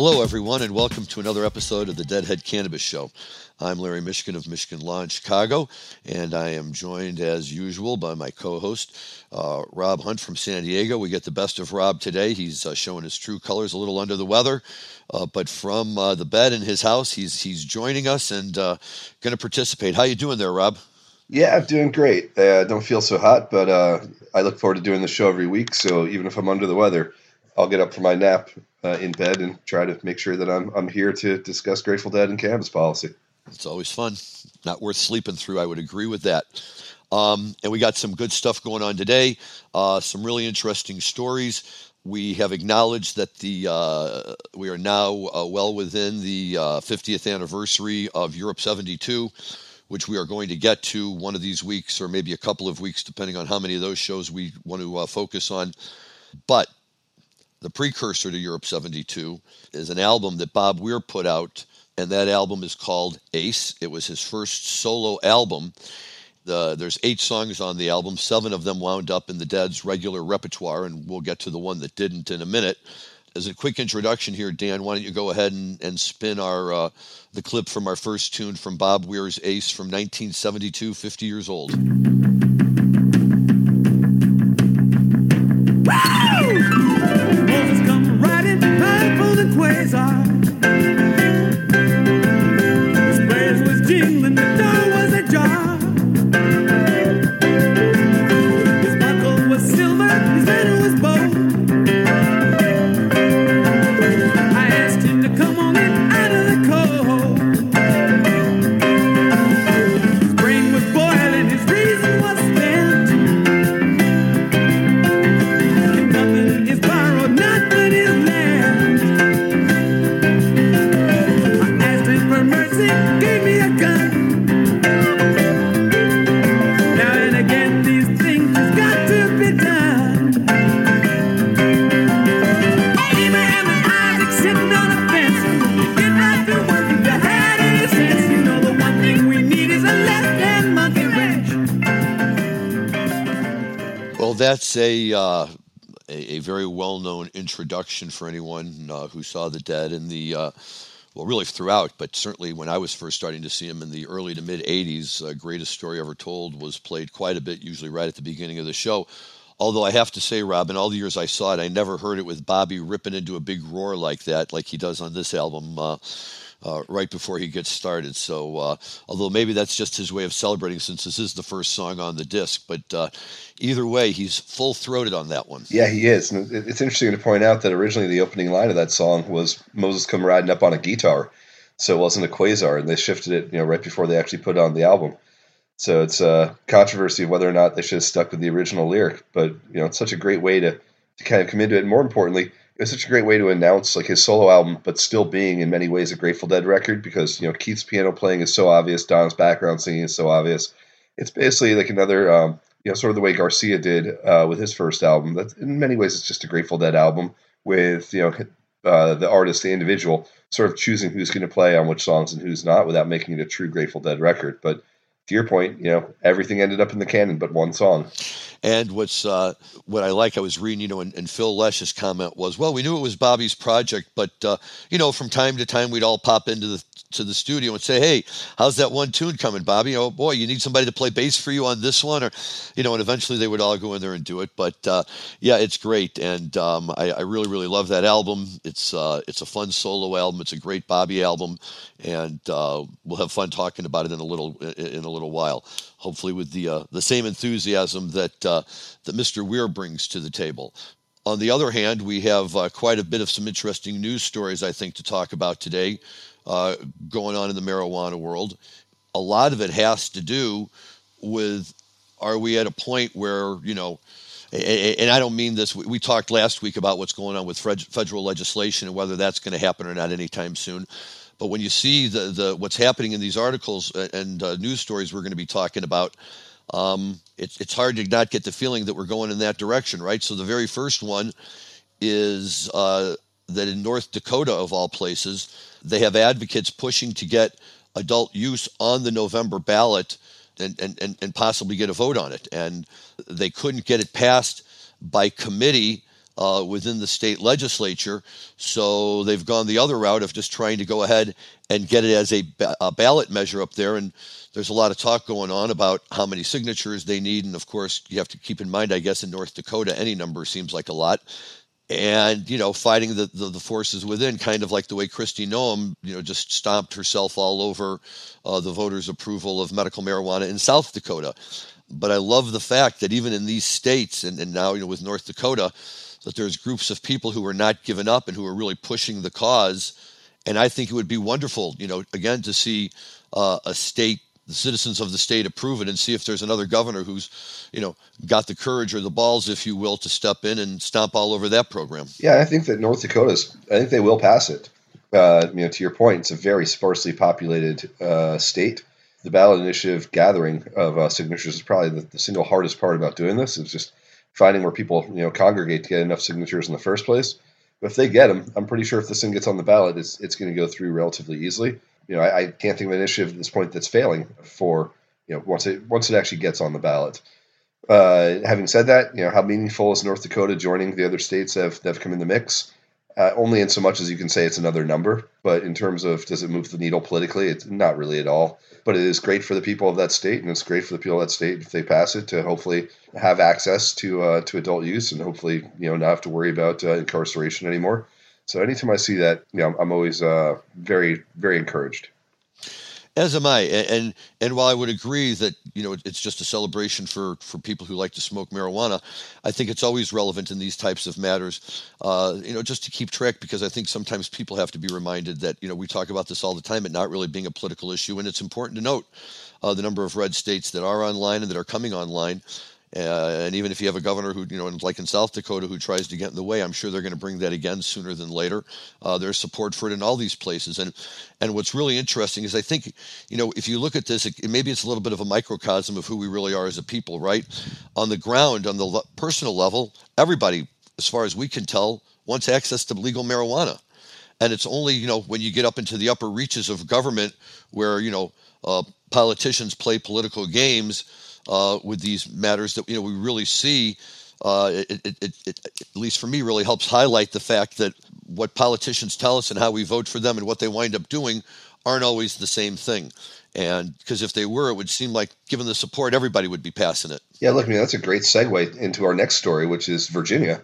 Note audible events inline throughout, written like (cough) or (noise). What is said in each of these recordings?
Hello, everyone, and welcome to another episode of the Deadhead Cannabis Show. I'm Larry Mishkin of Michigan Law in Chicago, and I am joined as usual by my co host, uh, Rob Hunt from San Diego. We get the best of Rob today. He's uh, showing his true colors, a little under the weather, uh, but from uh, the bed in his house, he's, he's joining us and uh, going to participate. How you doing there, Rob? Yeah, I'm doing great. I uh, don't feel so hot, but I look forward to doing the show every week. So even if I'm under the weather, I'll get up for my nap in bed and try to make sure that I'm, I'm here to discuss Grateful Dead and cannabis policy. It's always fun. Not worth sleeping through. I would agree with that. Um, and we got some good stuff going on today. Uh, some really interesting stories. We have acknowledged that the uh, we are now uh, well within the 50th uh, anniversary of Europe 72, which we are going to get to one of these weeks or maybe a couple of weeks, depending on how many of those shows we want to uh, focus on. But the precursor to Europe 72 is an album that Bob Weir put out and that album is called Ace. It was his first solo album. The, there's eight songs on the album. Seven of them wound up in the Dead's regular repertoire, and we'll get to the one that didn't in a minute. As a quick introduction here, Dan, why don't you go ahead and, and spin our uh, the clip from our first tune from Bob Weir's Ace from 1972, 50 years old. For anyone uh, who saw the Dead in the uh, well, really throughout, but certainly when I was first starting to see him in the early to mid 80s, uh, Greatest Story Ever Told was played quite a bit, usually right at the beginning of the show. Although I have to say, Rob, in all the years I saw it, I never heard it with Bobby ripping into a big roar like that, like he does on this album. Uh, right before he gets started. So, uh, although maybe that's just his way of celebrating since this is the first song on the disc, but uh, either way, he's full throated on that one. Yeah, he is. And it's interesting to point out that originally the opening line of that song was Moses come riding up on a guitar. So it wasn't a quasar, and they shifted it, you know, right before they actually put on the album. So it's a controversy of whether or not they should have stuck with the original lyric. But you know, it's such a great way to, to kind of come into it. More importantly, it's such a great way to announce like his solo album, but still being in many ways a Grateful Dead record because you know Keith's piano playing is so obvious, Don's background singing is so obvious. It's basically like another, um, you know, sort of the way Garcia did uh, with his first album. That in many ways it's just a Grateful Dead album with you know uh, the artist, the individual, sort of choosing who's going to play on which songs and who's not, without making it a true Grateful Dead record. But to your point, you know, everything ended up in the canon but one song. And what's uh, what I like, I was reading, you know, and, and, Phil Lesh's comment was, well, we knew it was Bobby's project, but uh, you know, from time to time we'd all pop into the to the studio and say, hey, how's that one tune coming, Bobby? Oh boy, you need somebody to play bass for you on this one, or you know, and eventually they would all go in there and do it. But uh, yeah, it's great, and um, I, I, really, really love that album. It's uh, it's a fun solo album. It's a great Bobby album, and uh, we'll have fun talking about it in a little in a little while hopefully with the uh, the same enthusiasm that uh, that Mr. Weir brings to the table. On the other hand, we have uh, quite a bit of some interesting news stories I think to talk about today uh, going on in the marijuana world. A lot of it has to do with are we at a point where you know and I don't mean this. We talked last week about what's going on with federal legislation and whether that's going to happen or not anytime soon. But when you see the, the what's happening in these articles and uh, news stories we're going to be talking about, um, it's it's hard to not get the feeling that we're going in that direction, right? So the very first one is uh, that in North Dakota, of all places, they have advocates pushing to get adult use on the November ballot and, and, and, and possibly get a vote on it. And they couldn't get it passed by committee uh, within the state legislature. So they've gone the other route of just trying to go ahead and get it as a, a, ballot measure up there. And there's a lot of talk going on about how many signatures they need. And of course, you have to keep in mind, I guess, in North Dakota, any number seems like a lot. And, you know, fighting the, the, the forces within, kind of like the way Kristi Noem, you know, just stomped herself all over uh, the voters' approval of medical marijuana in South Dakota. But I love the fact that even in these states, and, and now, you know, with North Dakota, that there's groups of people who are not giving up and who are really pushing the cause. And I think it would be wonderful, you know, again, to see uh, a state, the citizens of the state approve it and see if there's another governor who's, you know, got the courage or the balls, if you will, to step in and stomp all over that program. Yeah, I think that North Dakota's, I think they will pass it. Uh, you know, to your point, it's a very sparsely populated uh, state. The ballot initiative gathering of uh, signatures is probably the, the, single hardest part about doing this. It's just finding where people you know congregate to get enough signatures in the first place. But if they get them, I'm pretty sure if this thing gets on the ballot, it's it's going to go through relatively easily. You know, I, I, can't think of an initiative at this point that's failing for you know once it once it actually gets on the ballot. Uh, having said that, you know how meaningful is North Dakota joining the other states that have, that have come in the mix? Uh, only in so much as you can say it's another number, but in terms of does it move the needle politically, it's not really at all but it is great for the people of that state, and it's great for the people of that state if they pass it to hopefully have access to uh, to adult use and hopefully you know not have to worry about uh, incarceration anymore. So anytime I see that, you know, I'm always uh, very very encouraged. As am I, and and while I would agree that you know it's just a celebration for for people who like to smoke marijuana, I think it's always relevant in these types of matters. Uh, you know, just to keep track because I think sometimes people have to be reminded that you know we talk about this all the time, it not really being a political issue, and it's important to note uh, the number of red states that are online and that are coming online. Uh, and even if you have a governor who, you know, like in South Dakota, who tries to get in the way, I'm sure they're going to bring that again sooner than later. Uh, there's support for it in all these places, and and what's really interesting is I think, you know, if you look at this, it, maybe it's a little bit of a microcosm of who we really are as a people, right? On the ground, on the personal level, everybody, as far as we can tell, wants access to legal marijuana, and it's only you know when you get up into the upper reaches of government where you know uh, politicians play political games uh, with these matters that you know we really see. Uh, it, it, it, it, at least for me, really helps highlight the fact that what politicians tell us and how we vote for them and what they wind up doing aren't always the same thing. And because if they were, it would seem like, given the support, everybody would be passing it. Yeah, look, I mean, that's a great segue into our next story, which is Virginia,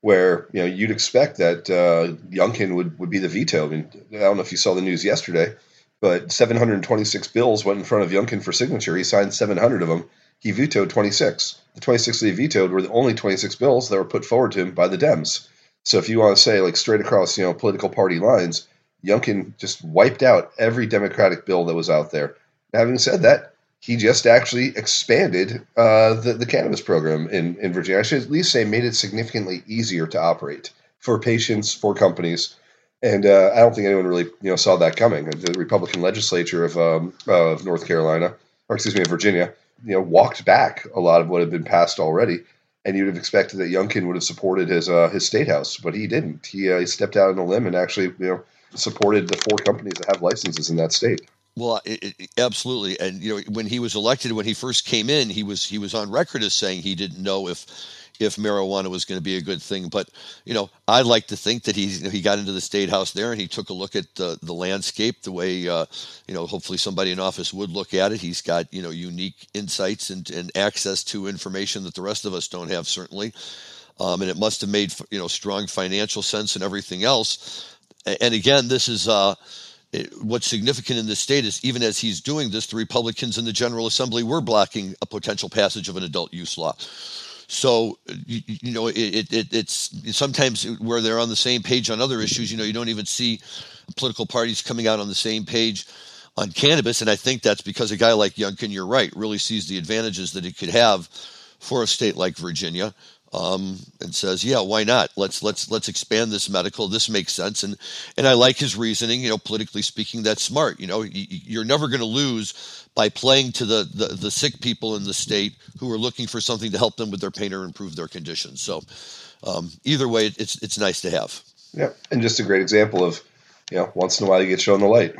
where you know you'd expect that uh, Youngkin would, would be the veto. I mean, I don't know if you saw the news yesterday, but 726 bills went in front of Youngkin for signature. He signed 700 of them he vetoed 26. The 26 that he vetoed were the only 26 bills that were put forward to him by the Dems. So if you want to say like straight across, you know, political party lines, Youngkin just wiped out every Democratic bill that was out there. Having said that, he just actually expanded uh, the, the cannabis program in, in Virginia. I should at least say made it significantly easier to operate for patients, for companies. And uh, I don't think anyone really you know saw that coming. The Republican legislature of, um, of North Carolina, or excuse me, of Virginia, you know walked back a lot of what had been passed already, and you'd have expected that Youngkin would have supported his uh, his state house, but he didn't. He, uh, he stepped out on a limb and actually you know supported the four companies that have licenses in that state. Well, it, it, absolutely, and you know when he was elected, when he first came in, he was he was on record as saying he didn't know if if marijuana was going to be a good thing. But you know, I like to think that he he got into the state house there and he took a look at the the landscape the way uh, you know hopefully somebody in office would look at it. He's got you know unique insights and, and access to information that the rest of us don't have certainly. Um, and it must have made you know strong financial sense and everything else. And again, this is. Uh, what's significant in this state is even as he's doing this, the Republicans in the General Assembly were blocking a potential passage of an adult use law. So you, know it, it, it's sometimes where they're on the same page on other issues. You know you don't even see political parties coming out on the same page on cannabis, and I think that's because a guy like Youngkin, you're right, really sees the advantages that it could have for a state like Virginia um, and says, "Yeah, why not? Let's let's let's expand this medical. This makes sense." And and I like his reasoning. You know, politically speaking, that's smart. You know, you're never going to lose by playing to the, the the sick people in the state who are looking for something to help them with their pain or improve their conditions. So, um, either way, it's it's nice to have. Yeah, and just a great example of you know, once in a while you get shown the light.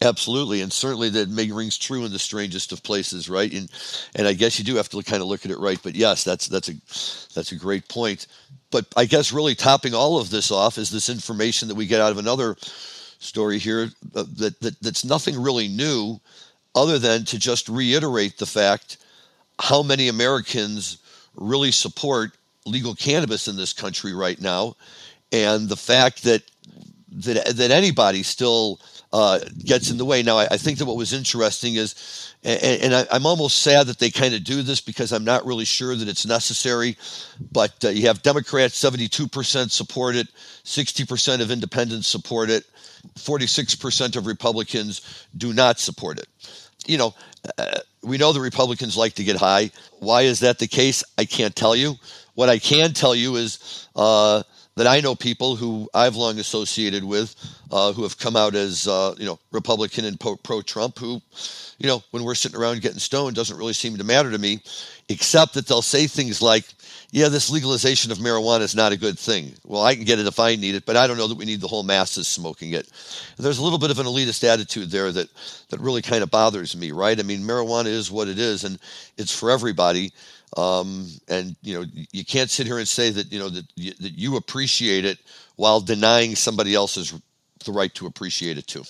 (laughs) Absolutely, and certainly that may rings true in the strangest of places, right? And and I guess you do have to kind of look at it right. But yes, that's that's a that's a great point. But I guess really topping all of this off is this information that we get out of another story here uh, that, that that's nothing really new, other than to just reiterate the fact how many Americans really support legal cannabis in this country right now, and the fact that that that anybody still uh, gets in the way. Now, I, I, think that what was interesting is, and, and I, am almost sad that they kind of do this because I'm not really sure that it's necessary. But uh, you have Democrats 72% support it, 60% of independents support it, 46% of Republicans do not support it. You know, uh, we know the Republicans like to get high. Why is that the case? I can't tell you. What I can tell you is uh, that I know people who I've long associated with uh, who have come out as uh, you know Republican and pro Trump who you know when we're sitting around getting stoned doesn't really seem to matter to me except that they'll say things like yeah this legalization of marijuana is not a good thing. Well I can get it if I need it but I don't know that we need the whole masses smoking it. And there's a little bit of an elitist attitude there that that really kind of bothers me right? I mean marijuana is what it is and it's for everybody um, and you know, you can't sit here and say that you know that you, that you appreciate it while denying somebody else's the right to appreciate it too.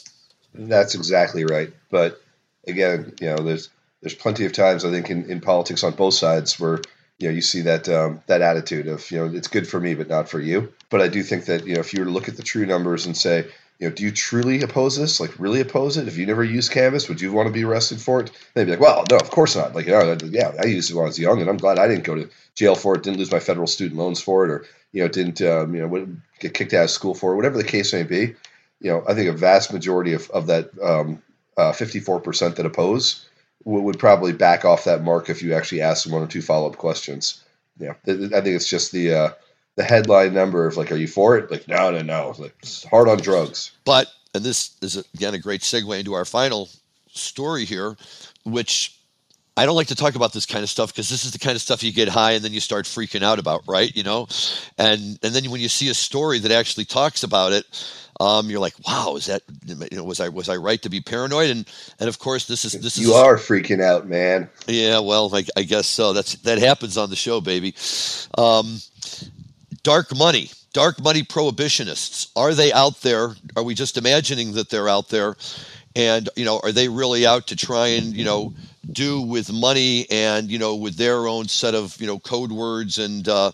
That's exactly right. But again, you know, there's there's plenty of times I think in, in politics on both sides where you know you see that um, that attitude of you know it's good for me but not for you. But I do think that you know if you were to look at the true numbers and say you know, do you truly oppose this? Like, really oppose it? If you never use cannabis, would you want to be arrested for it? They'd be like, well, no, of course not. Like, you know, yeah, I used it when I was young, and I'm glad I didn't go to jail for it, didn't lose my federal student loans for it, or you know, didn't um, you know get kicked out of school for it, whatever the case may be. You know, I think a vast majority of of that um, uh, 54% that oppose would, would probably back off that mark if you actually asked them one or two follow up questions. Yeah, I think it's just the uh, the headline number of like, are you for it? Like, no, no, no. Like, hard on drugs. But and this is again a great segue into our final story here, which I don't like to talk about this kind of stuff because this is the kind of stuff you get high and then you start freaking out about, right? You know, and and then when you see a story that actually talks about it, um, you're like, wow, is that you know was I was I right to be paranoid? And and of course this is this is you are freaking out, man. Yeah, well, I, I guess so. That's that happens on the show, baby. Um, dark money, dark money prohibitionists. Are they out there? Are we just imagining that they're out there? And you know, are they really out to try and you know do with money and you know with their own set of you know code words and uh,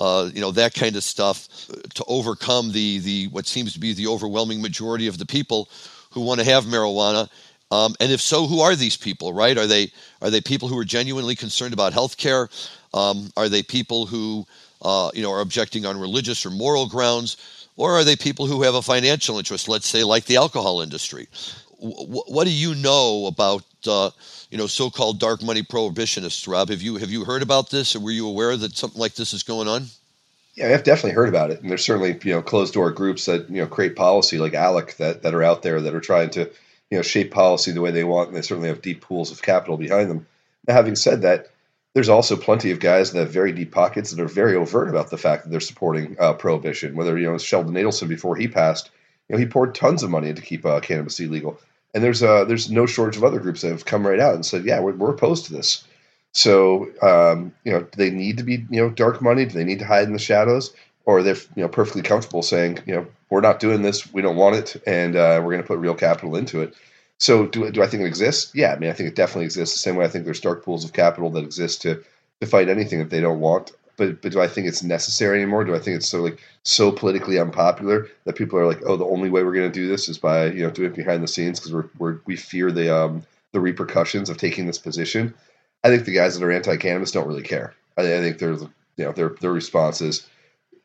uh, you know that kind of stuff to overcome the the what seems to be the overwhelming majority of the people who want to have marijuana? Um, and if so, who are these people? Right? Are they are they people who are genuinely concerned about health care? Um, are they people who uh, you know, are objecting on religious or moral grounds, or are they people who have a financial interest, let's say, like the alcohol industry? W- what do you know about uh, you know so-called dark money prohibitionists, Rob? Have you have you heard about this, or were you aware that something like this is going on? Yeah, I've definitely heard about it, and there's certainly you know closed door groups that you know create policy like ALEC that that are out there that are trying to you know shape policy the way they want, and they certainly have deep pools of capital behind them. Now, having said that, there's also plenty of guys that have very deep pockets that are very overt about the fact that they're supporting uh, prohibition. Whether you know Sheldon Adelson before he passed, you know he poured tons of money to keep uh, cannabis illegal, and there's uh, there's no shortage of other groups that have come right out and said, yeah, we're, we're opposed to this. So um, you know, do they need to be you know dark money? Do they need to hide in the shadows, or they're they you know perfectly comfortable saying, you know, we're not doing this, we don't want it, and uh, we're going to put real capital into it? So do, do I think it exists? Yeah, I mean, I think it definitely exists. The same way I think there's dark pools of capital that exist to to fight anything that they don't want. But but do I think it's necessary anymore? Do I think it's so like so politically unpopular that people are like, oh, the only way we're going to do this is by you know doing it behind the scenes because we're, we're we fear the um the repercussions of taking this position. I think the guys that are anti-cannabis don't really care. I, I think there's you know their their response is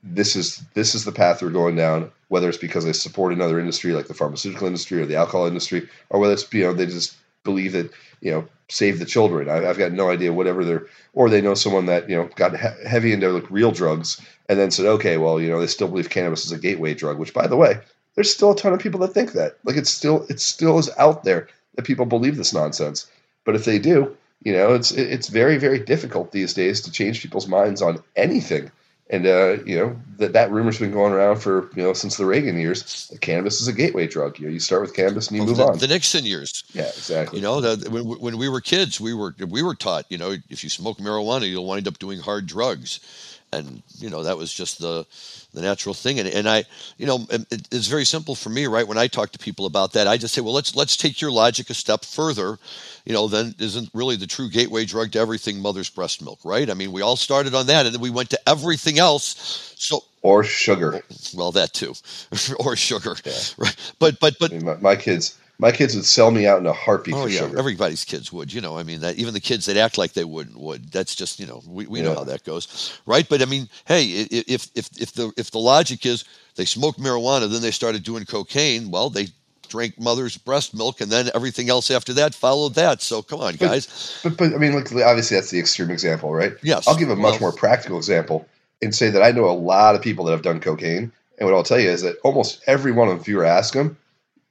this is this is the path we're going down. Whether it's because they support another industry like the pharmaceutical industry or the alcohol industry, or whether it's you know they just believe that you know save the children. I, have got no idea whatever they're, or they know someone that you know got he- heavy into like real drugs and then said, okay, well you know they still believe cannabis is a gateway drug. Which by the way, there's still a ton of people that think that. Like it's still it still is out there that people believe this nonsense. But if they do, you know, it's it's very very difficult these days to change people's minds on anything And uh, you know that that rumor's been going around for you know since the Reagan years. Cannabis is a gateway drug. You know, you start with cannabis and you Well, move the, on. the Nixon years. yeah, exactly. You know, the, when, when we were kids, we were we were taught, you know, if you smoke marijuana, you'll wind up doing hard drugs, and you know that was just the the natural thing. And and I, you know, it, it's very simple for me, right? When I talk to people about that, I just say, well, let's let's take your logic a step further. You know, then isn't really the true gateway drug to everything mother's breast milk, right? I mean, we all started on that, and then we went to everything else. So, or sugar. well, that too, (laughs) or sugar, Yeah. right? But but but I mean, my, my kids, my kids would sell me out in a heartbeat Oh for yeah, sugar. everybody's kids would. You know, I mean, that even the kids that act like they wouldn't would. That's just you know, we, we know how that goes, right? But I mean, hey, if if if the if the logic is they smoked marijuana, then they started doing cocaine. Well, they drank mother's breast milk, and then everything else after that followed that. So come on, But- guys. But, but I mean, look, obviously that's the extreme example, right? Yes, I'll give a much well- more practical example and say that I know a lot of people that have done cocaine, and what I'll tell you is that almost every one of them, if you were to ask them,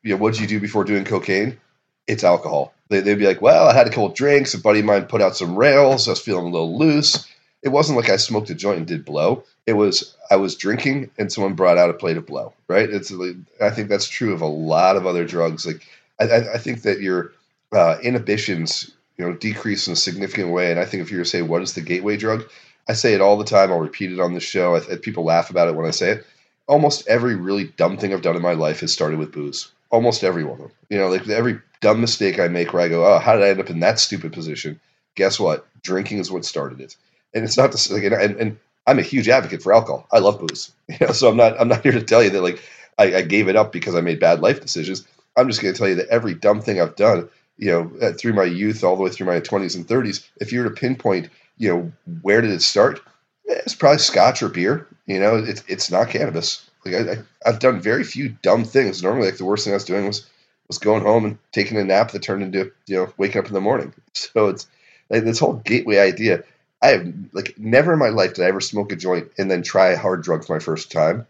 you know, what did you do before doing cocaine? It's alcohol. They, they'd be like, well, I had a couple drinks. A buddy of mine put out some rails. I was feeling a little loose. It wasn't like I smoked a joint and did blow. It was I was drinking and someone brought out a plate of blow. Right? It's like, I think that's true of a lot of other drugs. Like I, I, I think that your uh, inhibitions, you know, decrease in a significant way. And I think if you were to say what is the gateway drug, I say it all the time. I'll repeat it on the show. I, people laugh about it when I say it. Almost every really dumb thing I've done in my life has started with booze. Almost every one of them. You know, like every dumb mistake I make where I go, oh, how did I end up in that stupid position? Guess what? Drinking is what started it. And it's not this like, and, and, I'm a huge advocate for alcohol. I love booze. (laughs) You know, so I'm not I'm not here to tell you that like I, I gave it up because I made bad life decisions. I'm just going to tell you that every dumb thing I've done, you know, uh, through my youth all the way through my 20s and 30s, if you were to pinpoint, you know, where did it start? It's probably scotch or beer. You know, it's it's not cannabis. Like I, I've done very few dumb things. Normally, like the worst thing I was doing was was going home and taking a nap that turned into you know waking up in the morning. (laughs) So it's like this whole gateway idea. I have like never in my life did I ever smoke a joint and then try hard drug for my first time.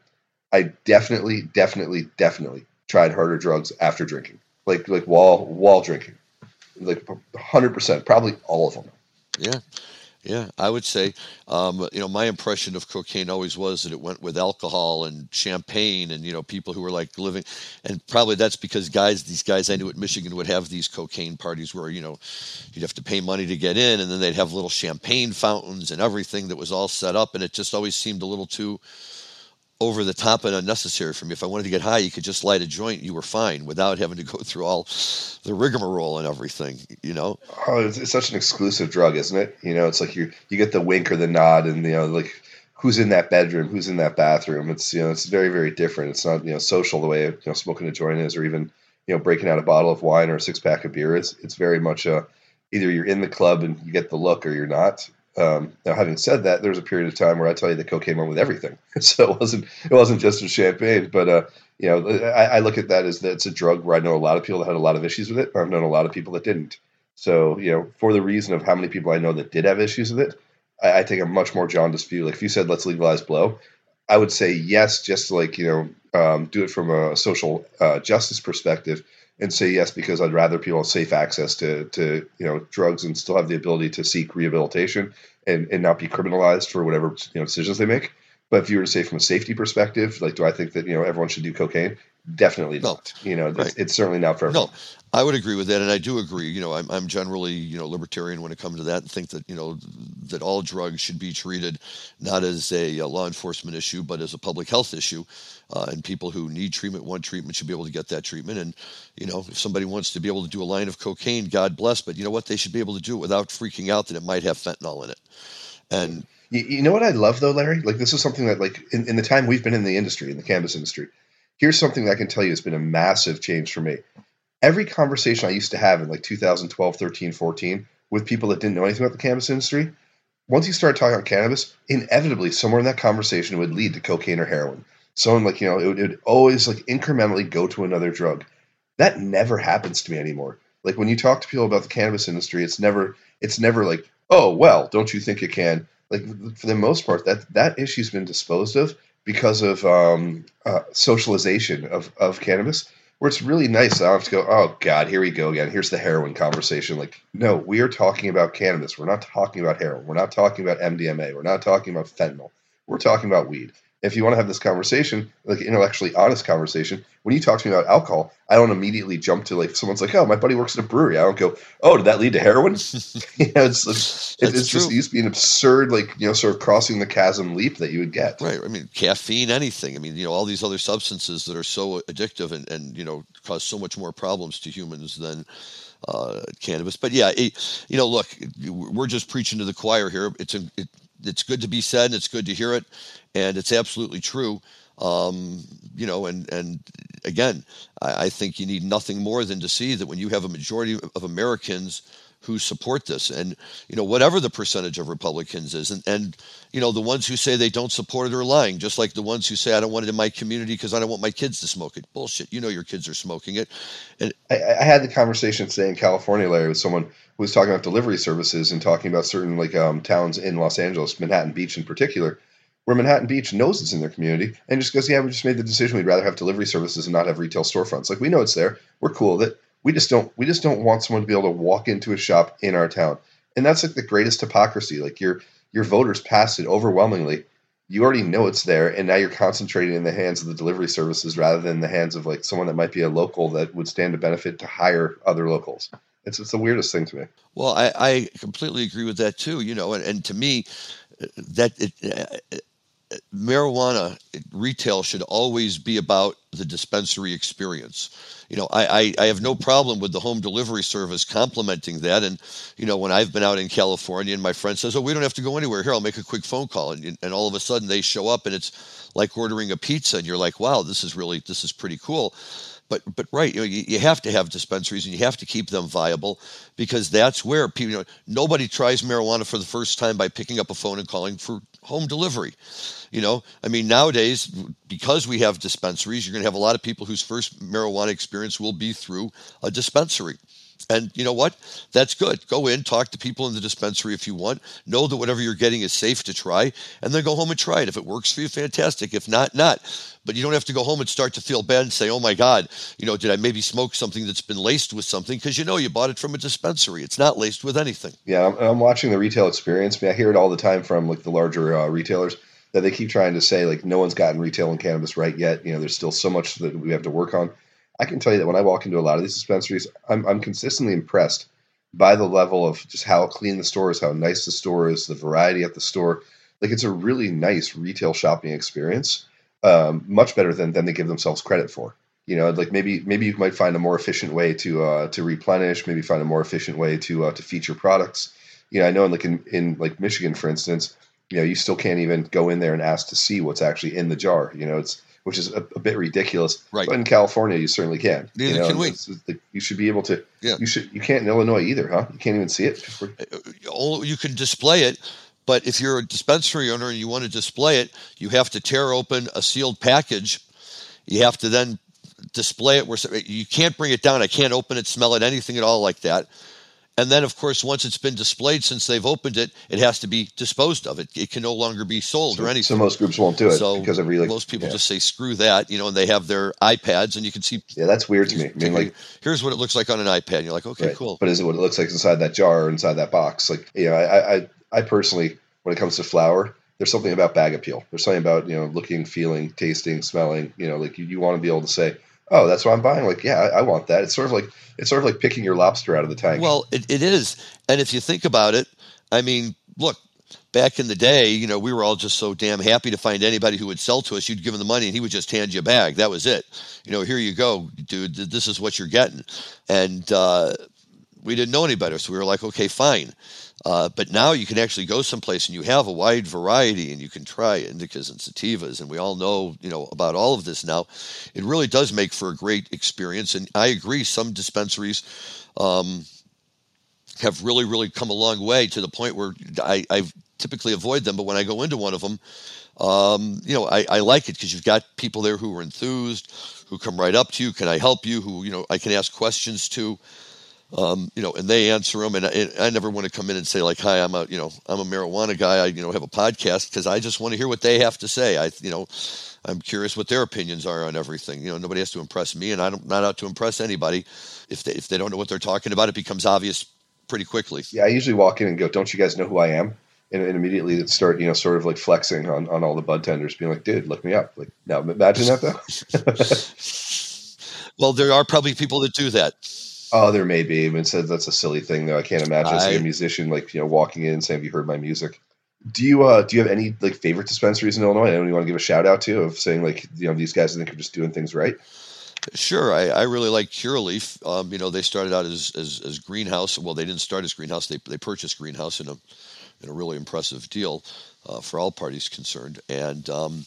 I definitely, definitely, definitely tried harder drugs after drinking, like like while while drinking, like hundred percent, probably all of them. Yeah. Yeah, I would say, um, you know, my impression of cocaine always was that it went with alcohol and champagne and, you know, people who were like living, and probably that's because guys, these guys I knew at Michigan would have these cocaine parties where, you know, you'd have to pay money to get in and then they'd have little champagne fountains and everything that was all set up. And it just always seemed a little too over the top and unnecessary for me. If I wanted to get high, you could just light a joint, you were fine without having to go through all the rigmarole and everything, you know? Oh, it's, it's such an exclusive drug, isn't it? You know, it's like you you get the wink or the nod, and you know, like who's in that bedroom, who's in that bathroom. It's you know, it's very very different. It's not you know social the way you know smoking a joint is, or even you know breaking out a bottle of wine or a six pack of beer is. It's very much a either you're in the club and you get the look, or you're not. Um, now, having said that, there was a period of time where I tell you that cocaine went with everything, (laughs) so it wasn't it wasn't just with champagne. But uh, you know, I, I look at that as that it's a drug where I know a lot of people that had a lot of issues with it. I've known a lot of people that didn't. So you know, for the reason of how many people I know that did have issues with it, I, I take a much more jaundiced view. Like if you said let's legalize blow, I would say yes, just like you know um, do it from a social uh, justice perspective, and say yes because I'd rather people have safe access to to you know drugs and still have the ability to seek rehabilitation and and not be criminalized for whatever you know decisions they make. But if you were to say from a safety perspective, like do I think that you know everyone should do cocaine? Definitely No. not. You know, Right. it's, it's certainly not for everyone. No, I would agree with that, and I do agree. You know, I'm, I'm generally you know libertarian when it comes to that, and think that you know that all drugs should be treated not as a, uh law enforcement issue, but as a public health issue. Uh, and people who need treatment, want treatment, should be able to get that treatment. And you know, if somebody wants to be able to do a line of cocaine, God bless. But you know what? They should be able to do it without freaking out that it might have fentanyl in it. And You, you know what I love though, Larry? Like this is something that like in, in the time we've been in the industry, in the cannabis industry, here's something that I can tell you has been a massive change for me. Every conversation I used to have in like 2012, 13, 14 with people that didn't know anything about the cannabis industry, once you start talking about cannabis, inevitably somewhere in that conversation would lead to cocaine or heroin. Someone like, you know, it would, it would always like incrementally go to another drug. That never happens to me anymore. Like when you talk to people about the cannabis industry, it's never it's never like, oh well, don't you think it can? Like for the most part, that that issue's been disposed of because of um, uh, socialization of of cannabis, where it's really nice. Have to go, oh god, here we go again. Here's the heroin conversation. Like, no, we are talking about cannabis. We're not talking about heroin. We're not talking about MDMA. We're not talking about fentanyl. We're talking about weed. If you want to have this conversation, like intellectually honest conversation, when you talk to me about alcohol, I don't immediately jump to like someone's like, "Oh, my buddy works at a brewery." I don't go, "Oh, did that lead to heroin?" (laughs) you know, it's it's, it's just it used to be an absurd, like you know, sort of crossing the chasm leap that you would get. Right. I mean, caffeine, anything. I mean, you know, all these other substances that are so addictive and and you know cause so much more problems to humans than uh, cannabis. But yeah, it, you know, look, we're just preaching to the choir here. It's a, it, it's good to be said, and it's good to hear it, and it's absolutely true. Um, you know, and and again, I, I think you need nothing more than to see that when you have a majority of Americans who support this and you know whatever the percentage of republicans is and, and you know the ones who say they don't support it are lying just like the ones who say i don't want it in my community because i don't want my kids to smoke it bullshit you know your kids are smoking it and I, I, had the conversation today in california larry with someone was talking about delivery services and talking about certain like um, towns in los angeles manhattan beach in particular where manhattan beach knows it's in their community and just goes yeah we just made the decision we'd rather have delivery services and not have retail storefronts like we know it's there we're cool with it we just don't we just don't want someone to be able to walk into a shop in our town. And that's like the greatest hypocrisy. Like your your voters passed it overwhelmingly. You already know it's there, and now you're concentrating in the hands of the delivery services rather than the hands of like someone that might be a local that would stand to benefit to hire other locals. It's it's the weirdest thing to me. Well, I, I completely agree with that too. You know, and, and to me, that it, uh, marijuana retail should always be about the dispensary experience you know, I, I, I, have no problem with the home delivery service complementing that. And, you know, when I've been out in California and my friend says, oh, we don't have to go anywhere. Here, I'll make a quick phone call. And, and all of a sudden they show up and it's like ordering a pizza. And you're like, wow, this is really, this is pretty cool. But, but right, you, know, you, you have to have dispensaries and you have to keep them viable because that's where people, you know, nobody tries marijuana for the first time by picking up a phone and calling for home delivery. You know, I mean, nowadays, because we have dispensaries, you're going to have a lot of people whose first marijuana experience will be through a dispensary. And you know what? That's good. Go in, talk to people in the dispensary if you want. Know that whatever you're getting is safe to try, and then go home and try it. If it works for you, fantastic. If not, not. But you don't have to go home and start to feel bad and say, "Oh my God, you know, did I maybe smoke something that's been laced with something?" Because you know you bought it from a dispensary. It's not laced with anything. Yeah, I'm, I'm watching the retail experience. I, hear it all the time from like the larger uh, retailers that they keep trying to say like no one's gotten retail and cannabis right yet. You know, there's still so much that we have to work on. I can tell you that when I walk into a lot of these dispensaries, I'm, I'm consistently impressed by the level of just how clean the store is, how nice the store is, the variety at the store. Like it's a really nice retail shopping experience, um, much better than than they give themselves credit for. You know, like maybe maybe you might find a more efficient way to uh, to replenish, maybe find a more efficient way to uh, to feature products. You know, I know in like in, in like Michigan, for instance, you know, you still can't even go in there and ask to see what's actually in the jar. You know, it's which is a, a, bit ridiculous. Right. But in California, you certainly can. Neither you know, can we. you should be able to. Yeah. You should. You can't in Illinois either, huh? You can't even see it. Uh, you can display it, but if you're a dispensary owner and you want to display it, you have to tear open a sealed package. You have to then display it where you can't bring it down. I can't open it, smell it, anything at all like that. And then, of course, once it's been displayed, since they've opened it, it has to be disposed of. It, it can no longer be sold so, or anything. So most groups won't do it so because of really. Most people yeah. just say screw that, you know, and they have their iPads, and you can see. Yeah, that's weird to me. I mean, like, here's what it looks like on an iPad. And you're like, okay, right. cool. But is it what it looks like inside that jar or inside that box? Like, you know, I, I, I personally, when it comes to flower, there's something about bag appeal. There's something about you know looking, feeling, tasting, smelling. You know, like you, you want to be able to say, oh, that's what I'm buying. Like, yeah, I, I, want that. It's sort of like it's sort of like picking your lobster out of the tank. Well, it, it is, and if you think about it, I mean, look, back in the day, you know, we were all just so damn happy to find anybody who would sell to us. You'd give him the money, and he would just hand you a bag. That was it. You know, here you go, dude. This is what you're getting, and uh, we didn't know any better, so we were like, okay, fine. Uh, but now you can actually go someplace and you have a wide variety and you can try indicas and sativas and we all know you know about all of this now. It really does make for a great experience and I agree some dispensaries um, have really really come a long way to the point where I, I typically avoid them, but when I go into one of them, um, you know I, I like it because you've got people there who are enthused, who come right up to you. Can I help you? Who you know I can ask questions to um, you know, and they answer them. And I, I, never want to come in and say like, "Hi, I'm a you know I'm a marijuana guy. I you know have a podcast because I just want to hear what they have to say. I you know I'm curious what their opinions are on everything. You know, nobody has to impress me, and I'm not out to impress anybody. If they if they don't know what they're talking about, it becomes obvious pretty quickly. Yeah, I usually walk in and go, "Don't you guys know who I am?" and, and immediately start you know sort of like flexing on, on all the bud tenders, being like, "Dude, look me up." Like now, imagine that though. (laughs) (laughs) well, there are probably people that do that. Oh, there may be. I mean, says that's a silly thing though. I can't imagine I, a musician like you know walking in and saying, "Have you heard my music?" Do you uh do you have any like favorite dispensaries in Illinois? Anyone you want to give a shout out to of saying like you know these guys I think are just doing things right? Sure, I, I really like Curaleaf. Um, you know, they started out as, as, as greenhouse. Well, they didn't start as greenhouse. They they purchased greenhouse in a in a really impressive deal uh, for all parties concerned. And um,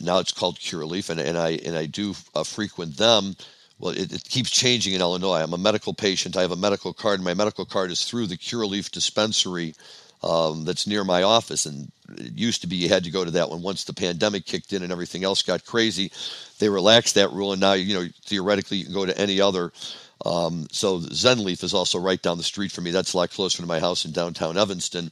now it's called Curaleaf, and, and I and I do uh, frequent them. Well, it, it, keeps changing in Illinois. I'm a medical patient. I have a medical card. And my medical card is through the Curaleaf dispensary um, that's near my office. And it used to be you had to go to that one. Once the pandemic kicked in and everything else got crazy, they relaxed that rule, and now you know theoretically you can go to any other. Um, so Zenleaf is also right down the street from me. That's a lot closer to my house in downtown Evanston.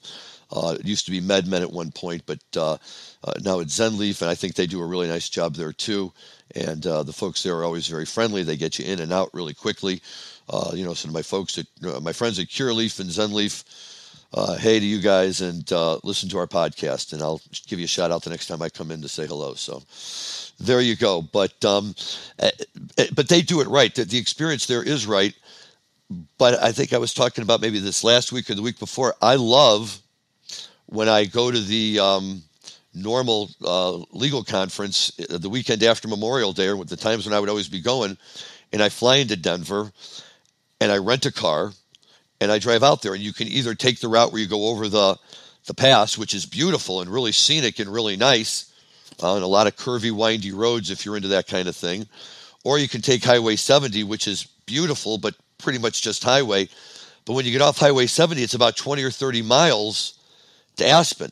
Uh, it used to be MedMen at one point, but uh, uh, now it's Zenleaf, and I think they do a really nice job there too. And uh, the folks there are always very friendly. They get you in and out really quickly. Uh, you know, so my folks, at, uh, my friends at Curaleaf and Zenleaf, uh, hey to you guys and uh, listen to our podcast. And I'll give you a shout out the next time I come in to say hello. So there you go. But um, eh, eh, but they do it right. The, the experience there is right. But I think I was talking about maybe this last week or the week before. I love when I go to the um, NORML uh, legal conference eh, the weekend after Memorial Day, or with the times when I would always be going, and I fly into Denver, and I rent a car and I drive out there, and you can either take the route where you go over the the pass, which is beautiful and really scenic and really nice, uh, and a lot of curvy, windy roads if you're into that kind of thing, or you can take Highway 70, which is beautiful but pretty much just highway. But when you get off Highway 70, it's about 20 or 30 miles to Aspen.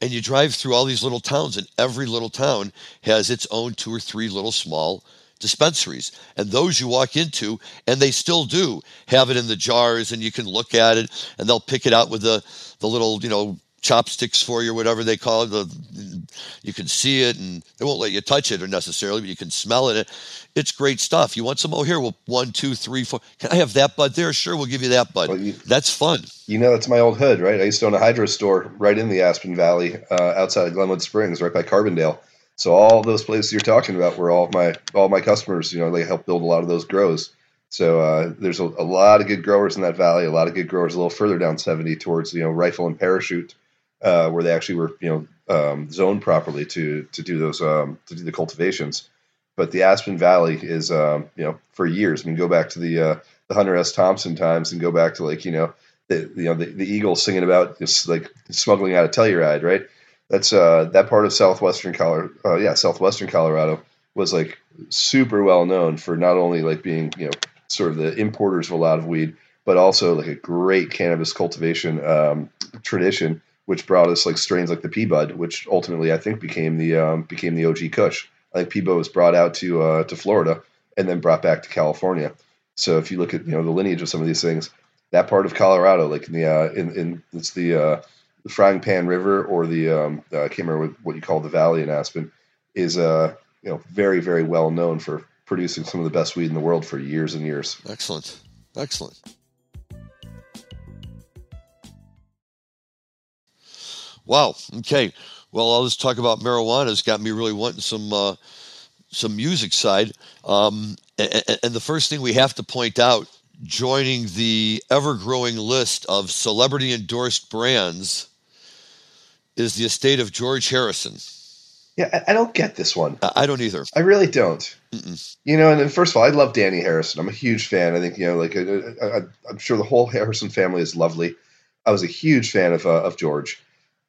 And you drive through all these little towns, and every little town has its own two or three little small dispensaries. And those you walk into, and they still do have it in the jars, and you can look at it, and they'll pick it out with the, the little, you know, chopsticks for you, whatever they call it. The, you can see it, and they won't let you touch it or necessarily, but you can smell it. It's great stuff. You want some? Oh, here, well, one, two, three, four. Can I have that bud there? Sure, we'll give you that bud. Well, you, that's fun. You know, that's my old hood, right? I used to own a hydro store right in the Aspen Valley, uh, outside of Glenwood Springs, right by Carbondale. So all those places you're talking about were all my all my customers. You know, they help build a lot of those grows. So uh, there's a, a, lot of good growers in that valley. A lot of good growers a little further down 70 towards you know Rifle and Parachute, uh, where they actually were you know um, zoned properly to to do those um, to do the cultivations. But the Aspen Valley is um, you know for years. I mean, go back to the uh, the Hunter S. Thompson times and go back to like you know the you know the, the Eagles singing about just like smuggling out a Telluride, right? that's uh, that part of southwestern Colorado. Uh, yeah, southwestern Colorado was like super well known for not only like being you know sort of the importers of a lot of weed, but also like a great cannabis cultivation um, tradition, which brought us like strains like the P Bud, which ultimately I think became the um, became the OG Kush. I think P Bud was brought out to uh, to Florida and then brought back to California. So if you look at you know the lineage of some of these things, that part of Colorado, like in the uh, in, in it's the uh, the Frying Pan River or the um, uh, I can't remember what you call the valley in Aspen is uh, you know very very well known for producing some of the best weed in the world for years and years. Excellent, excellent. Wow. Okay. Well, all this talk about marijuana It's got me really wanting some uh, some music side. Um, and, and the first thing we have to point out joining the ever growing list of celebrity endorsed brands is the estate of George Harrison. Yeah, I don't get this one. I don't either. I really don't. Mm-mm. You know, and first of all, I love Dhani Harrison. I'm a huge fan. I think you know, like I, am sure the whole Harrison family is lovely. I was a huge fan of uh, of George.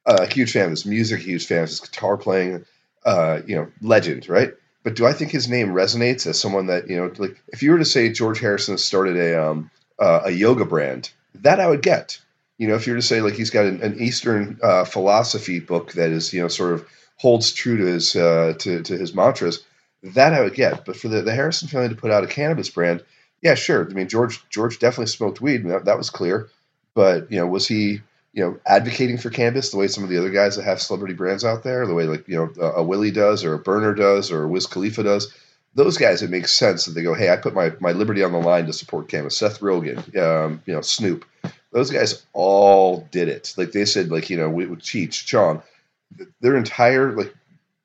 Uh, a huge fan of his music. Huge fan of his guitar playing. Uh, you know, legend, right? But do I think his name resonates as someone that you know, like if you were to say George Harrison started a um, uh, a yoga brand, that I would get you know, if you were to say like he's got an, an Eastern uh, philosophy book that is, you know, sort of holds true to his uh, to, to his mantras, that I would get. But for the, the Harrison family to put out a cannabis brand, yeah, sure. I mean, George George definitely smoked weed, that, that was clear. But you know, was he you know advocating for cannabis the way some of the other guys that have celebrity brands out there, the way like you know a, Willie does or a Berner does or a Wiz Khalifa does? Those guys, it makes sense that they go, hey, I put my, my liberty on the line to support cannabis. Seth Rogen, um, you know, Snoop, those guys all did it. Like they said, like you know, with Cheech, Chong, their entire like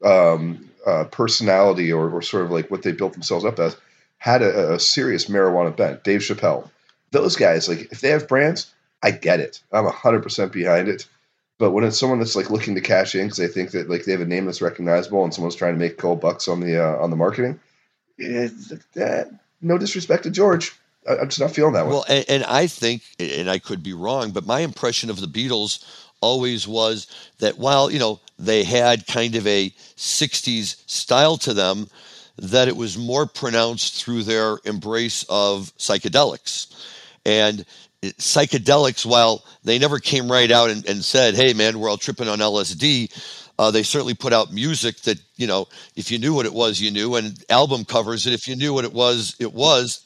um, uh, personality or, or sort of like what they built themselves up as had a, a serious marijuana bent. Dave Chappelle, those guys, like if they have brands, I get it. I'm hundred percent behind it. But when it's someone that's like looking to cash in because they think that like they have a name that's recognizable and someone's trying to make cold bucks on the uh, on the marketing, it, that, no disrespect to George, I, am just not feeling that way. Well, and, and I think, and I could be wrong, but my impression of the Beatles always was that while you know they had kind of a 60s style to them that it was more pronounced through their embrace of psychedelics and psychedelics while they never came right out and, and said hey man we're all tripping on lsd uh, they certainly put out music that you know if you knew what it was you knew and album covers that if you knew what it was it was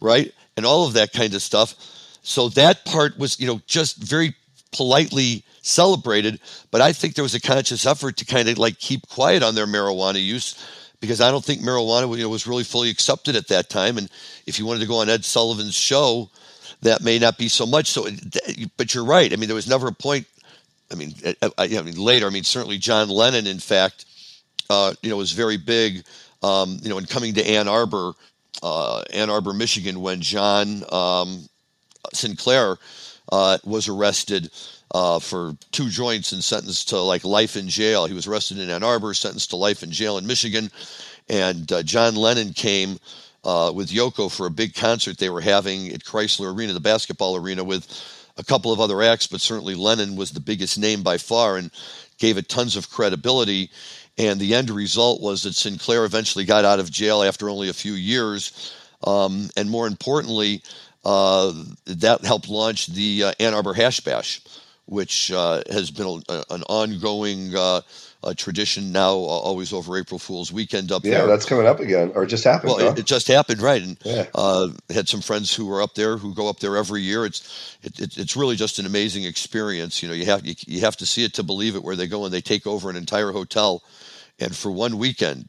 right and all of that kind of stuff so that part was you know just very politely celebrated, but I think there was a conscious effort to kind of like keep quiet on their marijuana use because I don't think marijuana you know, was really fully accepted at that time. And if you wanted to go on Ed Sullivan's show, that may not be so much. So, but you're right. I mean, there was never a point. I mean, I, I mean later. I mean, certainly John Lennon, in fact, uh, you know, was very big. Um, you know, in coming to Ann Arbor, uh, Ann Arbor, Michigan, when John um, Sinclair uh, was arrested uh, for two joints and sentenced to like life in jail. He was arrested in Ann Arbor, sentenced to life in jail in Michigan. And uh, John Lennon came uh, with Yoko for a big concert they were having at Chrysler Arena, the basketball arena, with a couple of other acts, but certainly Lennon was the biggest name by far and gave it tons of credibility. And the end result was that Sinclair eventually got out of jail after only a few years. Um, and more importantly, uh, that helped launch the uh, Ann Arbor Hash Bash, which uh, has been a, an ongoing uh, tradition now, always over April Fool's weekend up yeah, there. Yeah, that's coming up again, or just happened. Well, huh? it, it, just happened, right? And yeah. Uh, had some friends who were up there who go up there every year. It's it, it, it's really just an amazing experience. You know, you have you, you have to see it to believe it. Where they go and they take over an entire hotel, and for one weekend,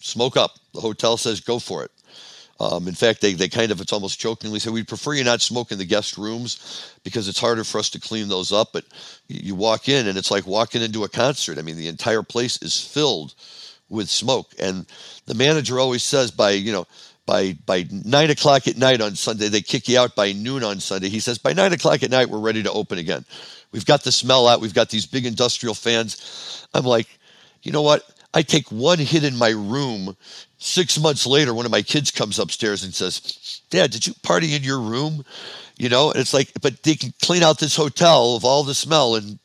smoke up. The hotel says go for it. Um, in fact, they, they kind of, it's almost jokingly say, we'd prefer you not smoke in the guest rooms because it's harder for us to clean those up. But you walk in and it's like walking into a concert. I mean, the entire place is filled with smoke. And the manager always says by, you know, by, by nine o'clock at night on Sunday, they kick you out by noon on Sunday. He says, by nine o'clock at night, we're ready to open again. We've got the smell out. We've got these big industrial fans. I'm like, you know what? I take one hit in my room. Six months later, one of my kids comes upstairs and says, Dad, did you party in your room? You know, and it's like, but they can clean out this hotel of all the smell in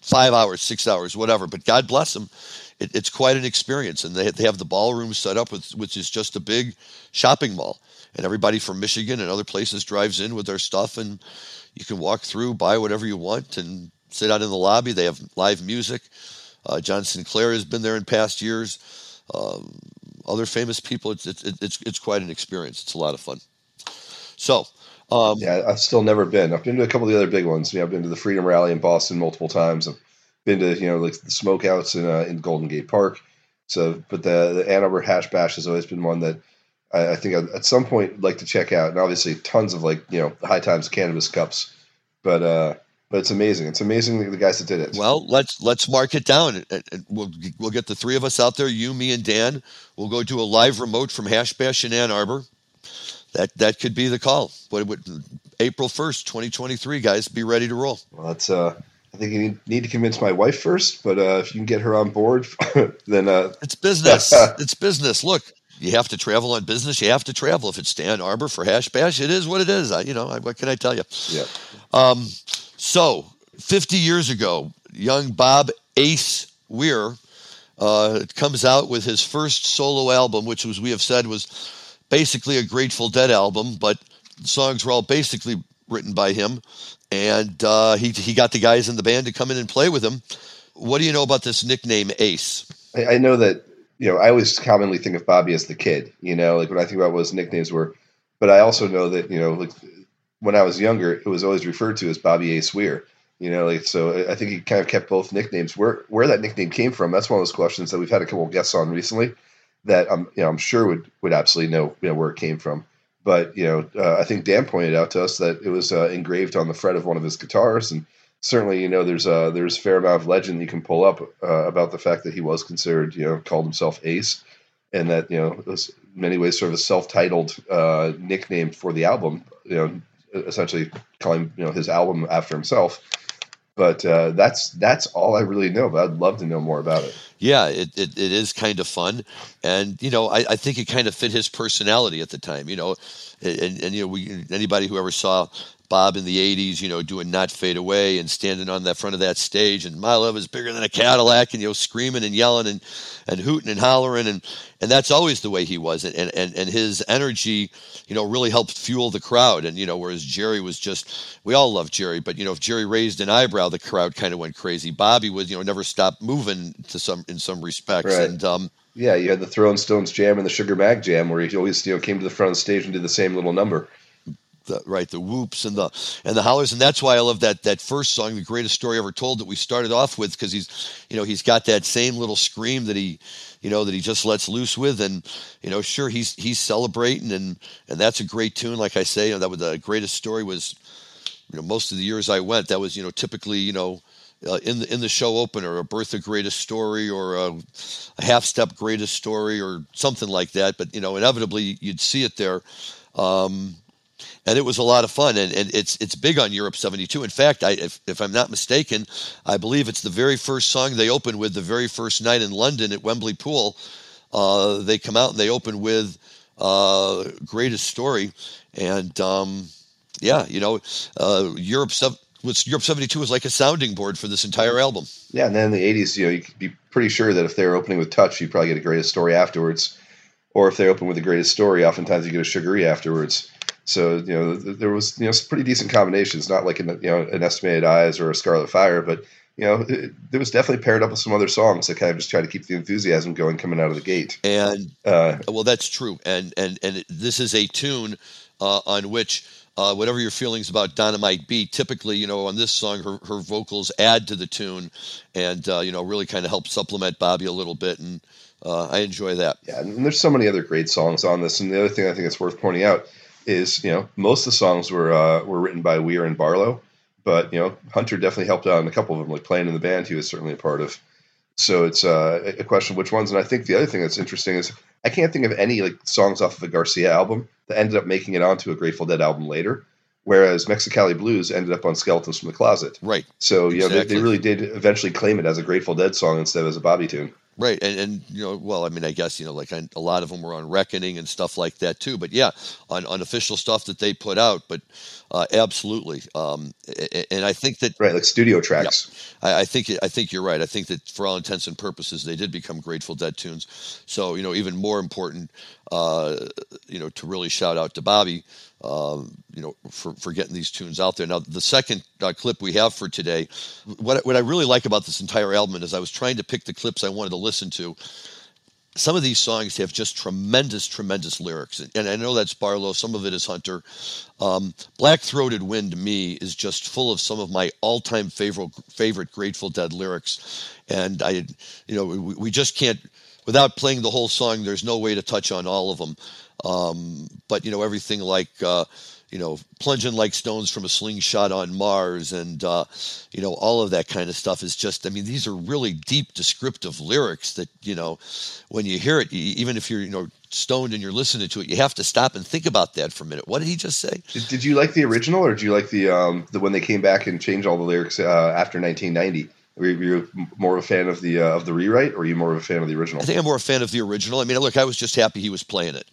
five hours, six hours, whatever. But God bless them. It, it's quite an experience. And they, they have the ballroom set up, with, which is just a big shopping mall. And everybody from Michigan and other places drives in with their stuff, and you can walk through, buy whatever you want, and sit out in the lobby. They have live music. Uh, John Sinclair has been there in past years. Um, other famous people. It's, it's it's it's quite an experience. It's a lot of fun. So. Um, yeah, I've still never been. I've been to a couple of the other big ones. Know, I've been to the Freedom Rally in Boston multiple times. I've been to you know like the smokeouts in uh, in Golden Gate Park. So, but the the Ann Arbor Hash Bash has always been one that I, I think I'd, at some point like to check out. And obviously, tons of like you know high times cannabis cups. But uh, but it's amazing. It's amazing the guys that did it. Well, let's let's mark it down. We'll we'll get the three of us out there. You, me, and Dan. We'll go do a live remote from Hash Bash in Ann Arbor. That that could be the call. What would April first, twenty twenty three, guys? Be ready to roll. Well, that's uh. I think you need, to convince my wife first, but uh, if you can get her on board, (laughs) then uh, it's business. (laughs) it's business. Look, you have to travel on business. You have to travel. If it's Dan Arbor for Hash Bash, it is what it is. I, you know, I, what can I tell you? Yeah. Um, so, 50 years ago, young Bob Ace Weir uh, comes out with his first solo album, which, as we have said, was basically a Grateful Dead album, but songs were all basically written by him. And uh, he, he got the guys in the band to come in and play with him. What do you know about this nickname, Ace? I, I know that, you know, I always commonly think of Bobby as the kid, you know, like when I think about what his nicknames were. But I also know that, you know, like when I was younger, it was always referred to as Bobby Ace Weir. You know, like so. I think he kind of kept both nicknames. Where where that nickname came from? That's one of those questions that we've had a couple guests on recently. That I'm you know I'm sure would would absolutely know you know where it came from. But you know, uh, I think Dan pointed out to us that it was uh, engraved on the fret of one of his guitars, and certainly, you know, there's a there's a fair amount of legend you can pull up uh, about the fact that he was considered, you know, called himself Ace, and that you know, was in many ways sort of a self-titled uh, nickname for the album. You know, essentially calling you know his album after himself. But uh, that's that's all I really know. But I'd love to know more about it. Yeah, it, it, it is kind of fun, and you know I, I think it kind of fit his personality at the time. You know, and, and you know we anybody who ever saw Bob in the 80s, you know, doing Not Fade Away and standing on the front of that stage. And My Love is Bigger Than a Cadillac and, you know, screaming and yelling and, and hooting and hollering. And, and that's always the way he was. And, and, and his energy, you know, really helped fuel the crowd. And, you know, whereas Jerry was just, we all love Jerry, but, you know, if Jerry raised an eyebrow, the crowd kind of went crazy. Bobby was, you know, never stopped moving to some, in some respects. Right. And, um, yeah, you had the Throwing Stones Jam and the Sugar Mag Jam, where he always you know came to the front of the stage and did the same little number the right the whoops and the and the hollers and that's why I love that that first song the greatest story ever told that we started off with because he's you know he's got that same little scream that he you know that he just lets loose with and you know sure he's he's celebrating and and that's a great tune like I say you know, that was the greatest story was you know most of the years I went that was you know typically you know uh, in the in the show opener, a Bertha greatest story or a, a, half step greatest story or something like that. But you know, inevitably you'd see it there. Um, and it was a lot of fun. And, and it's it's big on Europe '72. In fact, I, if, if I'm not mistaken, I believe it's the very first song they opened with the very first night in London at Wembley Pool. Uh, they come out and they open with uh, "Greatest Story," and um, yeah, you know, uh, Europe was Europe '72 was like a sounding board for this entire album. Yeah, and then in the '80s, you know, you could be pretty sure that if they were opening with Touch, you'd probably get a Greatest Story afterwards, or if they open with the Greatest Story, oftentimes you get a Sugaree afterwards. So you know there was you know some pretty decent combinations, not like an you know an estimated eyes or a Scarlet Fire, but you know it, it, was definitely paired up with some other songs that kind of just try to keep the enthusiasm going coming out of the gate. And uh, well, that's true. And and and this is a tune uh, on which. Uh, whatever your feelings about Donna might be, typically, you know, on this song, her, her vocals add to the tune, and uh, you know, really kind of help supplement Bobby a little bit, and uh, I enjoy that. Yeah, and there's so many other great songs on this. And the other thing I think it's worth pointing out is you know most of the songs were uh, were written by Weir and Barlow, but you know Hunter definitely helped out on a couple of them, like playing in the band. He was certainly a part of. So it's uh, a question of which ones. And I think the other thing that's interesting is I can't think of any like songs off of a Garcia album that ended up making it onto a Grateful Dead album later. Whereas Mexicali Blues ended up on Skeletons from the Closet. Right. So, you exactly. know, they, they really did eventually claim it as a Grateful Dead song instead of as a Bobby tune. Right, and and you know, well, I mean, I guess you know, like a lot of them were on Reckoning and stuff like that too. But yeah, on unofficial stuff that they put out. But uh, absolutely, um, and I think that right, like studio tracks. Yeah, I, I, think I think you're right. I think that for all intents and purposes, they did become Grateful Dead tunes. So you know, even more important, uh, you know, to really shout out to Bobby um, you know, for, for getting these tunes out there. Now, the second uh, clip we have for today, what, what I really like about this entire album is I was trying to pick the clips I wanted to listen to. Some of these songs have just tremendous, tremendous lyrics. And I know that's Barlow, some of it is Hunter. Um, Black Throated Wind, to me, is just full of some of my all time favorite, favorite Grateful Dead lyrics. And I, you know, we, we just can't, without playing the whole song, there's no way to touch on all of them. Um, but you know everything like uh, you know plunging like stones from a slingshot on Mars, and uh, you know all of that kind of stuff is just. I mean, these are really deep, descriptive lyrics that you know when you hear it, even if you're you know stoned and you're listening to it, you have to stop and think about that for a minute. What did he just say? Did, did you like the original, or did you like the um, the when they came back and changed all the lyrics uh, after 1990? Were you more of a fan of the uh, of the rewrite, or are you more of a fan of the original? I think I'm more a fan of the original. I mean, look, I was just happy he was playing it,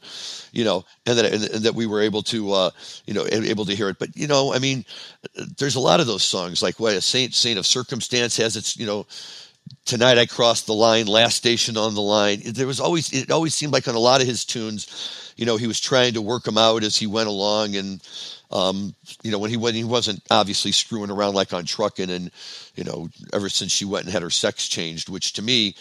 you know, and that and, and that we were able to, uh, you know, able to hear it. But you know, I mean, there's a lot of those songs, like what a Saint Saint of Circumstance has its, you know, tonight I crossed the line, last station on the line. There was always it always seemed like on a lot of his tunes, you know, he was trying to work them out as he went along and um, you know, when he when he wasn't obviously screwing around like on trucking, and you know, ever since she went and had her sex changed, which to me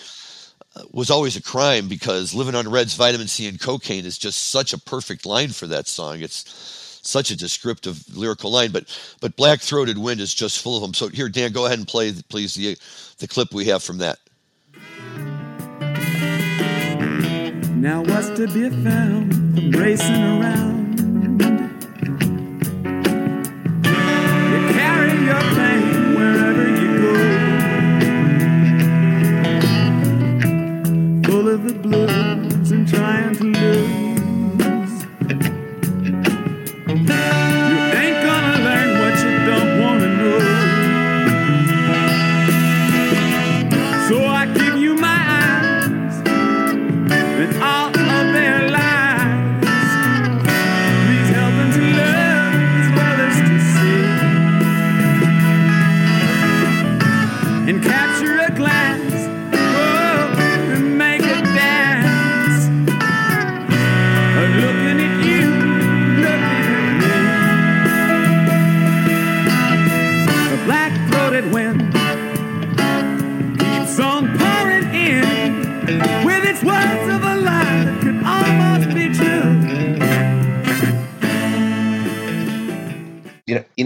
uh, was always a crime because living on Reds, vitamin C, and cocaine is just such a perfect line for that song. It's such a descriptive lyrical line, but but Black Throated Wind is just full of them. So here, Dan, go ahead and play, please, the the clip we have from that. Now what's to be found from racing around? your pain.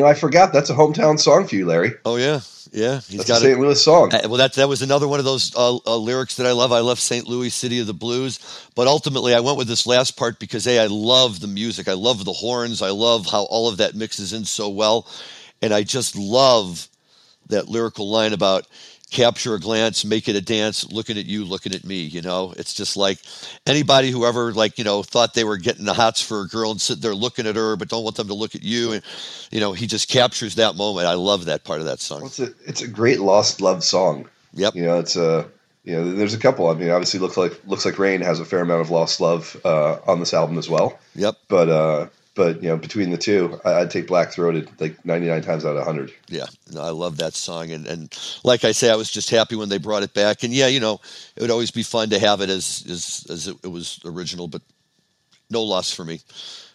Know, I forgot that's a hometown song for you, Larry. Oh yeah, yeah. He's That's got a St. Louis song. Uh, well, that that was another one of those uh, uh, lyrics that I love. I love St. Louis, City of the Blues, but ultimately I went with this last part because a I love the music. I love the horns. I love how all of that mixes in so well, and I just love that lyrical line about capture a glance, make it a dance, looking at you, looking at me. You know, it's just like anybody who ever like you know thought they were getting the hots for a girl and sit there looking at her, but don't want them to look at you, and you know he just captures that moment. I love that part of that song. Well, it's a it's a great lost love song. Yep. You know, it's a you know, there's a couple. I mean, obviously, looks like looks like Rain has a fair amount of lost love uh, on this album as well. Yep. But uh, but you know, between the two, I, I'd take Black Throated like 99 times out of 100. Yeah, no, I love that song, and and like I say, I was just happy when they brought it back. And yeah, you know, it would always be fun to have it as as as it, was original, but no loss for me.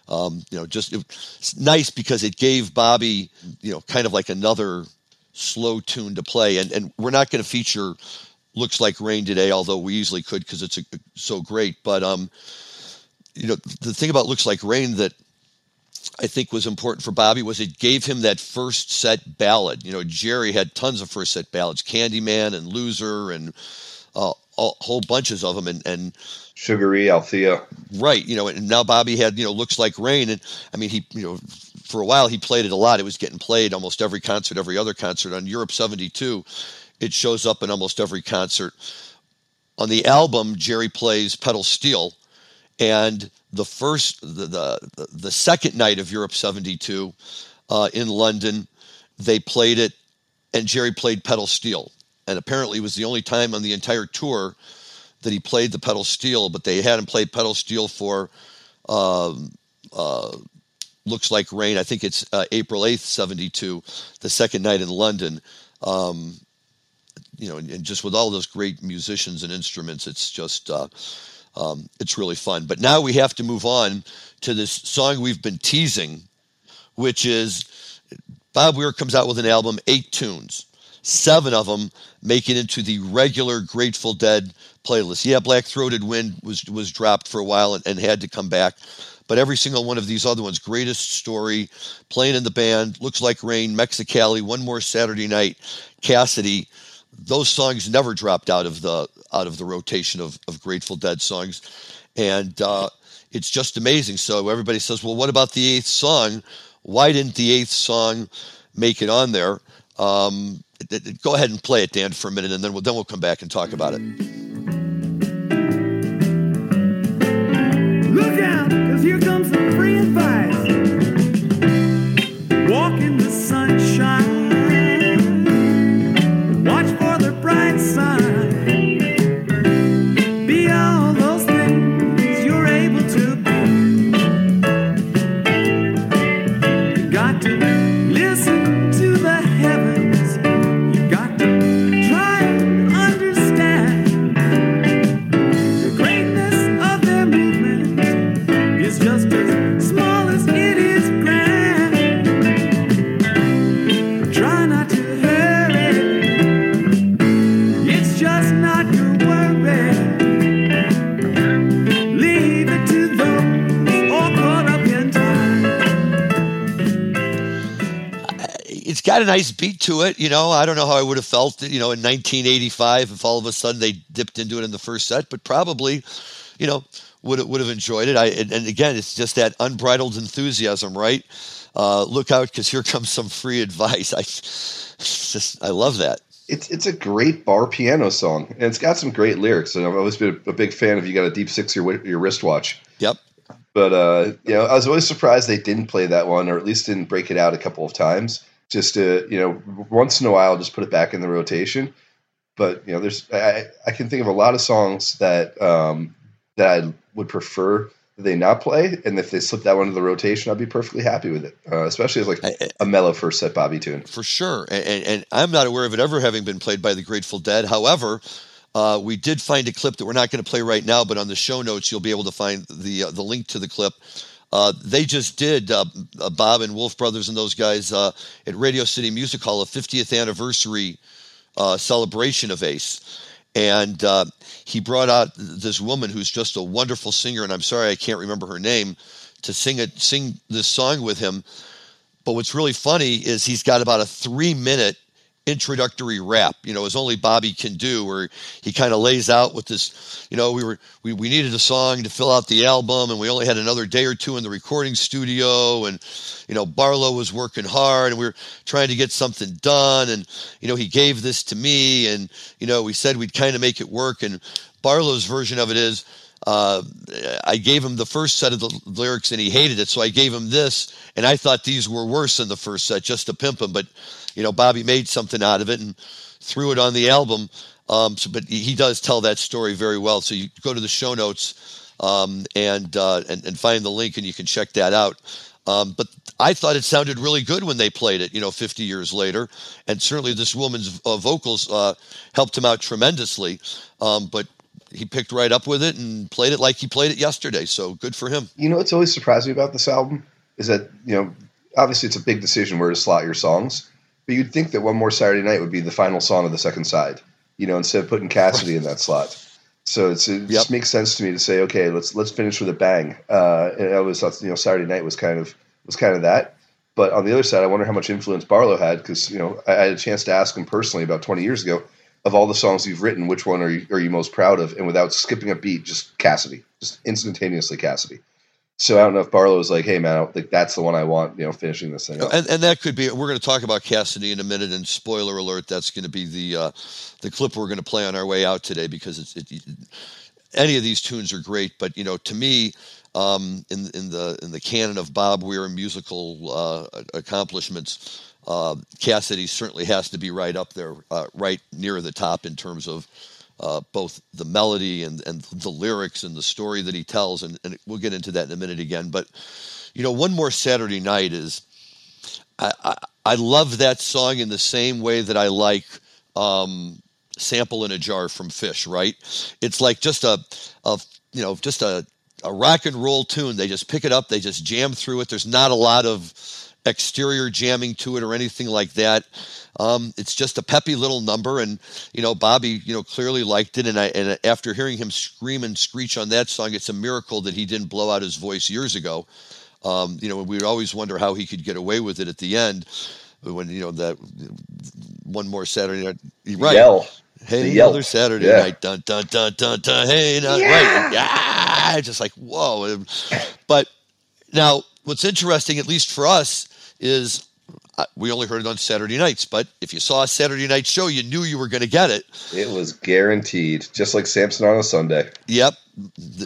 Um, you know, just it, it's nice because it gave Bobby, you know, kind of like another slow tune to play. And and we're not going to feature looks like rain today, although we easily could because it's a, so great. But um, you know, the thing about looks like rain that I think was important for Bobby was it gave him that first set ballad. You know, Jerry had tons of first set ballads, Candyman and Loser and uh, a whole bunches of them. And, and Sugaree, Althea. right, you know, and now Bobby had, you know, looks like rain. And I mean, he, you know, for a while he played it a lot. It was getting played almost every concert, every other concert. On Europe 72, it shows up in almost every concert. On the album, Jerry plays Pedal Steel. And the first, the, the, the second night of Europe 72 uh, in London, they played it, and Jerry played pedal steel. And apparently, it was the only time on the entire tour that he played the pedal steel, but they hadn't played pedal steel for um, uh, looks like rain. I think it's uh, April 8th, 72, the second night in London. Um, you know, and, and just with all those great musicians and instruments, it's just uh, um, it's really fun. But now we have to move on to this song we've been teasing, which is Bob Weir comes out with an album, eight tunes. Seven of them make it into the regular Grateful Dead playlist. Yeah, Black Throated Wind was was dropped for a while and, and had to come back. But every single one of these other ones, Greatest Story, Playing in the Band, Looks Like Rain, Mexicali, One More Saturday Night, Cassidy, those songs never dropped out of the out of the rotation of, of Grateful Dead songs, and uh, it's just amazing. So everybody says, "Well, what about the eighth song? Why didn't the eighth song make it on there?" Um, go ahead and play it, Dan, for a minute, and then we'll then we'll come back and talk about it. Got a nice beat to it. You know, I don't know how I would have felt, you know, in 1985 if all of a sudden they dipped into it in the first set, but probably, you know, would would have enjoyed it. I and, and again, it's just that unbridled enthusiasm, right? Uh, look out, because here (laughs) comes some free advice. I (laughs) just I love that. It's it's a great bar piano song, and it's got some great lyrics. And I've always been a big fan of "You Got a Deep Six Your Your Wristwatch." Yep. But uh, you know, I was always surprised they didn't play that one, or at least didn't break it out a couple of times. Just to you know, once in a while, just put it back in the rotation. But you know, there's I, I can think of a lot of songs that um, that I would prefer they not play, and if they slip that one into the rotation, I'd be perfectly happy with it. Uh, especially as like I- I- a mellow first set Bobby tune. for sure. And, and, and I'm not aware of it ever having been played by the Grateful Dead. However, uh, we did find a clip that we're not going to play right now, but on the show notes you'll be able to find the uh, the link to the clip. Uh, they just did uh, uh, Bob and Wolf Brothers and those guys uh, at Radio City Music Hall a 50th anniversary uh, celebration of Ace. And uh, he brought out this woman who's just a wonderful singer, and I'm sorry I can't remember her name, to sing it, sing this song with him. But what's really funny is he's got about a three minute introductory rap, you know, as only Bobby can do, where he kind of lays out with this, you know, we were we, we needed a song to fill out the album and we only had another day or two in the recording studio and you know, Barlow was working hard and we were trying to get something done and you know, he gave this to me and you know, we said we'd kind of make it work and Barlow's version of it is uh, I gave him the first set of the lyrics and he hated it, so I gave him this, and I thought these were worse than the first set just to pimp him. But you know, Bobby made something out of it and threw it on the album. Um, so, but he does tell that story very well. So you go to the show notes um, and, uh, and and find the link, and you can check that out. Um, but I thought it sounded really good when they played it, you know, 50 years later, and certainly this woman's uh, vocals uh, helped him out tremendously. Um, but he picked right up with it and played it like he played it yesterday. So good for him. You know what's always surprised me about this album is that you know obviously it's a big decision where to slot your songs, but you'd think that one more Saturday night would be the final song of the second side. You know, instead of putting Cassidy in that slot. So it's, it Yep. just makes sense to me to say, okay, let's let's finish with a bang. Uh, and I always thought you know Saturday night was kind of was kind of that. But on the other side, I wonder how much influence Barlow had because you know I, I had a chance to ask him personally about 20 years ago. Of all the songs you've written, which one are you, are you most proud of? And without skipping a beat, just Cassidy, just instantaneously Cassidy. So I don't know if Barlow was like, "Hey man, I think that's the one I want," you know, finishing this thing. And, and that could be. We're going to talk about Cassidy in a minute. And spoiler alert, that's going to be the uh, the clip we're going to play on our way out today because it's it, any of these tunes are great. But you know, to me, um, in in the in the canon of Bob Weir musical uh, accomplishments, uh, Cassidy certainly has to be right up there, uh, right near the top in terms of. Uh, both the melody and, and the lyrics and the story that he tells, and, and we'll get into that in a minute again. But you know, one more Saturday night is I, I, I love that song in the same way that I like um, "Sample in a Jar" from Phish. Right? It's like just a, a you know, just a, a rock and roll tune. They just pick it up, they just jam through it. There's not a lot of exterior jamming to it or anything like that. Um, it's just a peppy little number, and you know, Bobby, you know, clearly liked it. And I, and after hearing him scream and screech on that song, it's a miracle that he didn't blow out his voice years ago. Um, you know, we would always wonder how he could get away with it at the end when you know that one more Saturday night. Right. Yell. Hey, yelp. another Saturday Yeah. night. Dun dun dun dun dun. Hey, now, right? Yeah, just like whoa. But now, what's interesting, at least for us, is uh, we only heard it on Saturday nights. But if you saw a Saturday night show, you knew you were going to get it. It was guaranteed, just like Samson on a Sunday. Yep.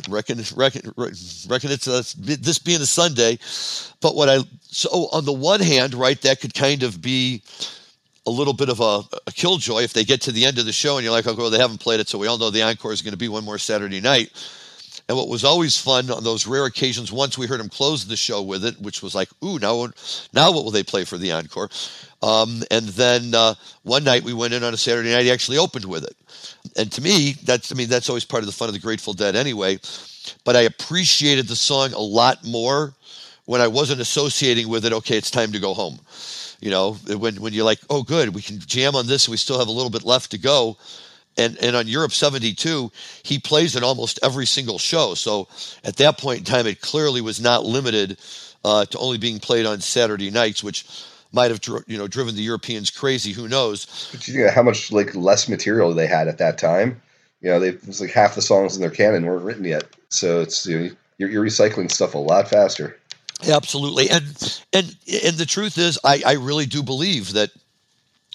Reckon, reckon, reckon it's uh, this being a Sunday. But what I, so on the one hand, right, that could kind of be a little bit of a, a killjoy if they get to the end of the show and you're like, oh, well, they haven't played it, so we all know the encore is going to be one more Saturday night. And what was always fun on those rare occasions, once we heard him close the show with it, which was like, ooh, now, now what will they play for the encore? Um, and then uh, one night we went in on a Saturday night, he actually opened with it. And to me, that's, I mean, that's always part of the fun of the Grateful Dead anyway. But I appreciated the song a lot more when I wasn't associating with it, okay, it's time to go home. You know, when, when you're like, oh, good, we can jam on this, we still have a little bit left to go and and on Europe 72 he plays in almost every single show so at that point in time it clearly was not limited uh, to only being played on Saturday nights which might have you know driven the Europeans crazy who knows But you know how much like less material they had at that time. You know, they, it was like half the songs in their canon weren't written yet. So it's you know, you're, you're recycling stuff a lot faster. absolutely and and and the truth is I I really do believe that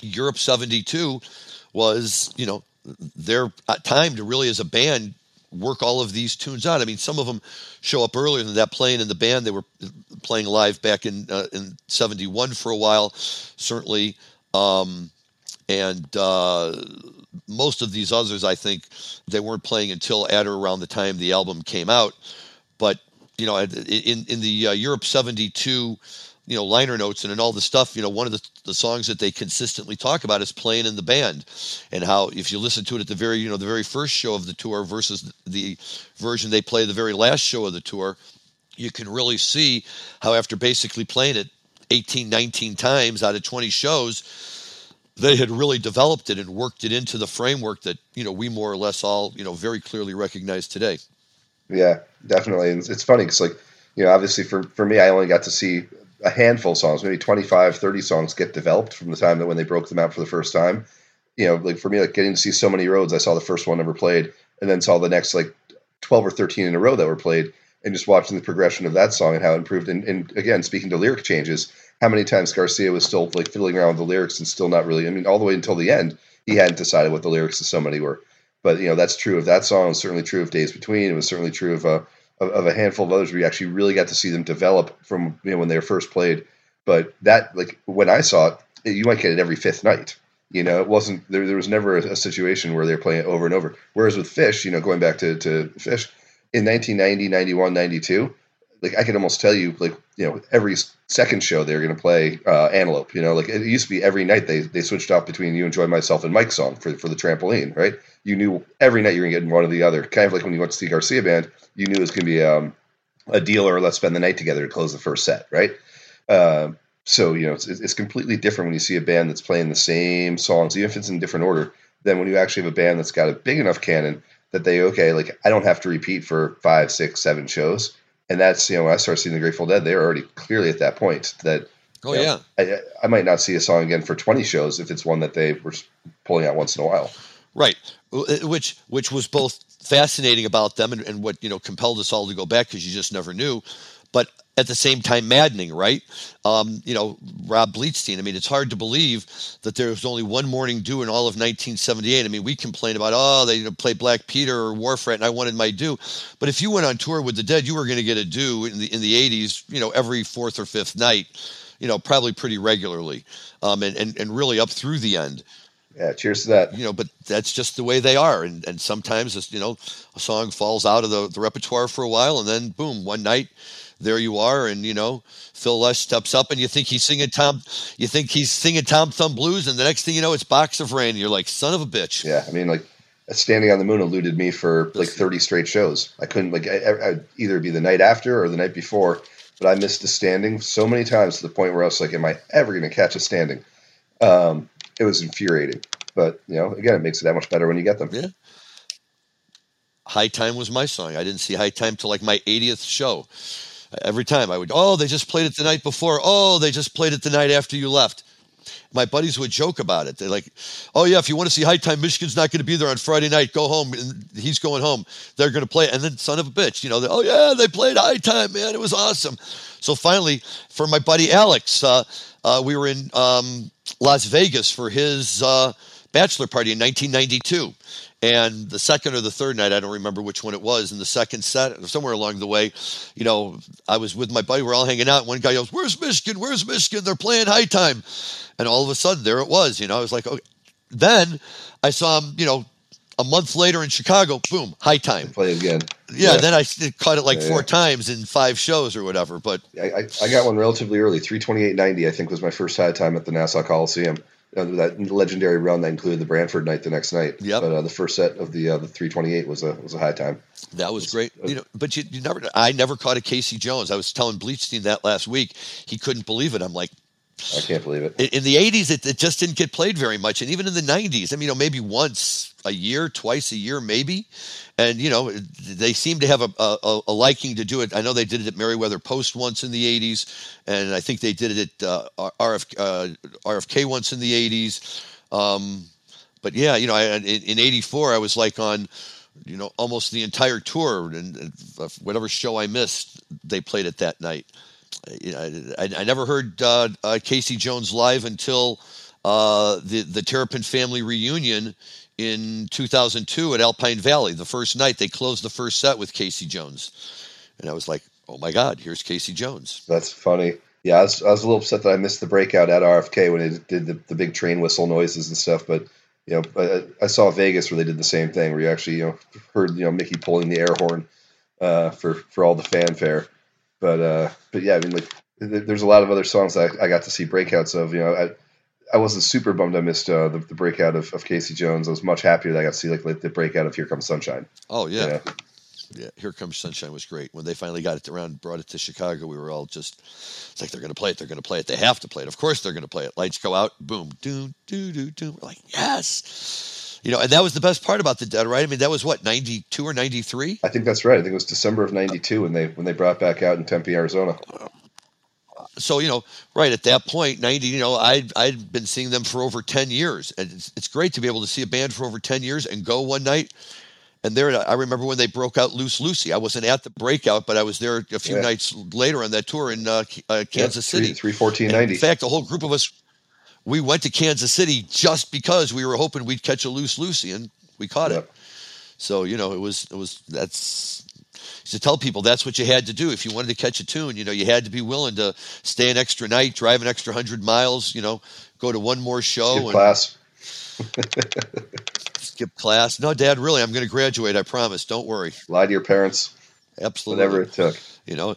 Europe 72 was you know their uh, time to really as a band work all of these tunes out. I mean, some of them show up earlier than that playing in the band. They were playing live back in uh, in '71 for a while, certainly, um, and uh, most of these others, I think, they weren't playing until at or around the time the album came out. But you know, in in the uh, Europe '72 you know liner notes and, and all the stuff you know one of the, the songs that they consistently talk about is playing in the band and how if you listen to it at the very you know the very first show of the tour versus the version they play the very last show of the tour you can really see how after basically playing it 18 19 times out of 20 shows they had really developed it and worked it into the framework that you know we more or less all you know very clearly recognize today. Yeah definitely. And it's funny because like you know obviously for for me i only got to see a handful of songs, maybe 25, 30 songs get developed from the time that when they broke them out for the first time. You know, like for me, like getting to see so many roads, I saw the first one ever played and then saw the next like 12 or 13 in a row that were played and just watching the progression of that song and how it improved. And, and again, speaking to lyric changes, how many times Garcia was still like fiddling around with the lyrics and still not really, I mean, all the way until the end, he hadn't decided what the lyrics to so many were. But, you know, that's true of that song. It was certainly true of Days Between. It was certainly true of, uh, of, of, a handful of others where you actually really got to see them develop from you know when they were first played. But that like when I saw it, you might get it every fifth night. You know, it wasn't there. There was never a, a situation where they're playing it over and over. Whereas with Phish, you know, going back to to Phish in 1990, 91, 92, like I could almost tell you, like you know, every second show they're going to play uh, Antelope. You know, like it used to be every night they they switched off between "You Enjoy Myself" and Mike's song for for the trampoline, right? You knew every night you were going to get one or the other. Kind of like when you went to see Garcia band, you knew it was going to be um, a deal or let's spend the night together to close the first set, right? Uh, so you know, it's, it's completely different when you see a band that's playing the same songs, even if it's in different order, than when you actually have a band that's got a big enough canon that they okay, like I don't have to repeat for five, six, seven shows. And that's you know, when I started seeing the Grateful Dead, they were already clearly at that point that oh you yeah, I, I might not see a song again for twenty shows if it's one that they were pulling out once in a while. Right, uh, which which was both fascinating about them and, and what you know compelled us all to go back because you just never knew, but at the same time maddening, right? Um, you know, Rob Bleetstein. I mean, it's hard to believe that there was only one Morning Dew in all of 1978. I mean, we complain about oh they you know, play Black Peter or Wharf Rat, and I wanted my Dew, but if you went on tour with the Dead, you were going to get a Dew in the in the 80s. You know, every fourth or fifth night. You know, probably pretty regularly, um, and, and and really up through the end. Yeah, cheers to that. You know, but that's just the way they are, and and sometimes you know a song falls out of the, the repertoire for a while, and then boom, one night there you are, and you know Phil Lesh steps up, and you think he's singing Tom, you think he's singing Tom Thumb blues, and the next thing you know, it's Box of Rain. You're like, son of a bitch. Yeah, I mean, like Standing on the Moon eluded me for like 30 straight shows. I couldn't like I, I'd either be the night after or the night before, but I missed a standing so many times to the point where I was like, am I ever going to catch a standing? Um, it was infuriating. But you know, again, it makes it that much better when you get them. Yeah. High Time was my song. I didn't see High Time till like my 80th show. Every time I would, oh, they just played it the night before. Oh, they just played it the night after you left. My buddies would joke about it. They're like, oh, yeah, if you want to see High Time, Michigan's not going to be there on Friday night. Go home. And he's going home. They're going to play. And then, son of a bitch, you know, oh, yeah, they played High Time, man. It was awesome. So finally, for my buddy Alex, uh, uh, we were in um, Las Vegas for his. Uh, bachelor party in 1992. And the second or the third night, I don't remember which one it was, in the second set, somewhere along the way, you know, I was with my buddy, we're all hanging out. One guy goes, Where's Michigan? Where's Michigan? They're playing high time. And all of a sudden, there it was. You know, I was like, okay. Then I saw him, you know, a month later in Chicago, boom, high time. Play again. Yeah, yeah. then I caught it like yeah, four yeah. times in five shows or whatever. But I, I, I got one relatively early. 328.90, I think, was my first high time at the Nassau Coliseum uh, that legendary run that included the Branford night the next night. Yep. But uh, the first set of the uh, the 328 was a was a high time. That was great. You know, but you, you never. I never caught a Casey Jones. I was telling Bleetstein that last week. He couldn't believe it. I'm like, I can't believe it. In, the 80s, it, it, just didn't get played very much, and even in the 90s, I mean, you know, maybe once a year, twice a year, maybe. And you know, they seem to have a, a, a liking to do it. I know they did it at Merriweather Post once in the 80s, and I think they did it at uh, RF, uh, RFK once in the 80s. Um, but yeah, you know, I, in, in '84, I was like on, you know, almost the entire tour, and, and whatever show I missed, they played it that night. I, I never heard uh, uh, Casey Jones live until uh, the the Terrapin family reunion in 2002 at Alpine Valley. The first night they closed the first set with Casey Jones, and I was like, "Oh my God, here's Casey Jones." That's funny. Yeah, I was, I was a little upset that I missed the breakout at RFK when it did the, the big train whistle noises and stuff. But you know, I, I saw Vegas where they did the same thing, where you actually you know heard you know Mickey pulling the air horn uh, for for all the fanfare. But uh, but yeah, I mean like there's a lot of other songs that I, I got to see breakouts of. You know, I I wasn't super bummed I missed uh, the, the breakout of, of Casey Jones. I was much happier that I got to see like, like the breakout of Here Comes Sunshine. Oh yeah. Yeah. Yeah, Here Comes Sunshine was great. When they finally got it around, brought it to Chicago, we were all just, it's like they're going to play it. They're going to play it. They have to play it. Of course they're going to play it. Lights go out, boom, doom, doo, doo, doo. We're like, yes. You know, and that was the best part about the Dead, right? I mean, that was what, 92 or 93? I think that's right. I think it was December of '92 when they when they brought back out in Tempe, Arizona. so you know right at that point 90 you know i'd i'd been seeing them for over 10 years and it's, it's great to be able to see a band for over 10 years and go one night and there i remember when they broke out loose lucy i wasn't at the breakout but i was there a few Yeah. nights later on that tour in uh, uh, kansas city three fourteen ninety. in fact a whole group of us we went to kansas city just because we were hoping we'd catch a loose lucy and we caught it so you know it was it was that's to tell people that's what you had to do if you wanted to catch a tune. You know, you had to be willing to stay an extra night, drive an extra hundred miles. You know, go to one more show Skip and class. (laughs) (laughs) skip class. No, Dad, really, I'm going to graduate. I promise. Don't worry. Lie to your parents. Absolutely. Whatever it took. you know,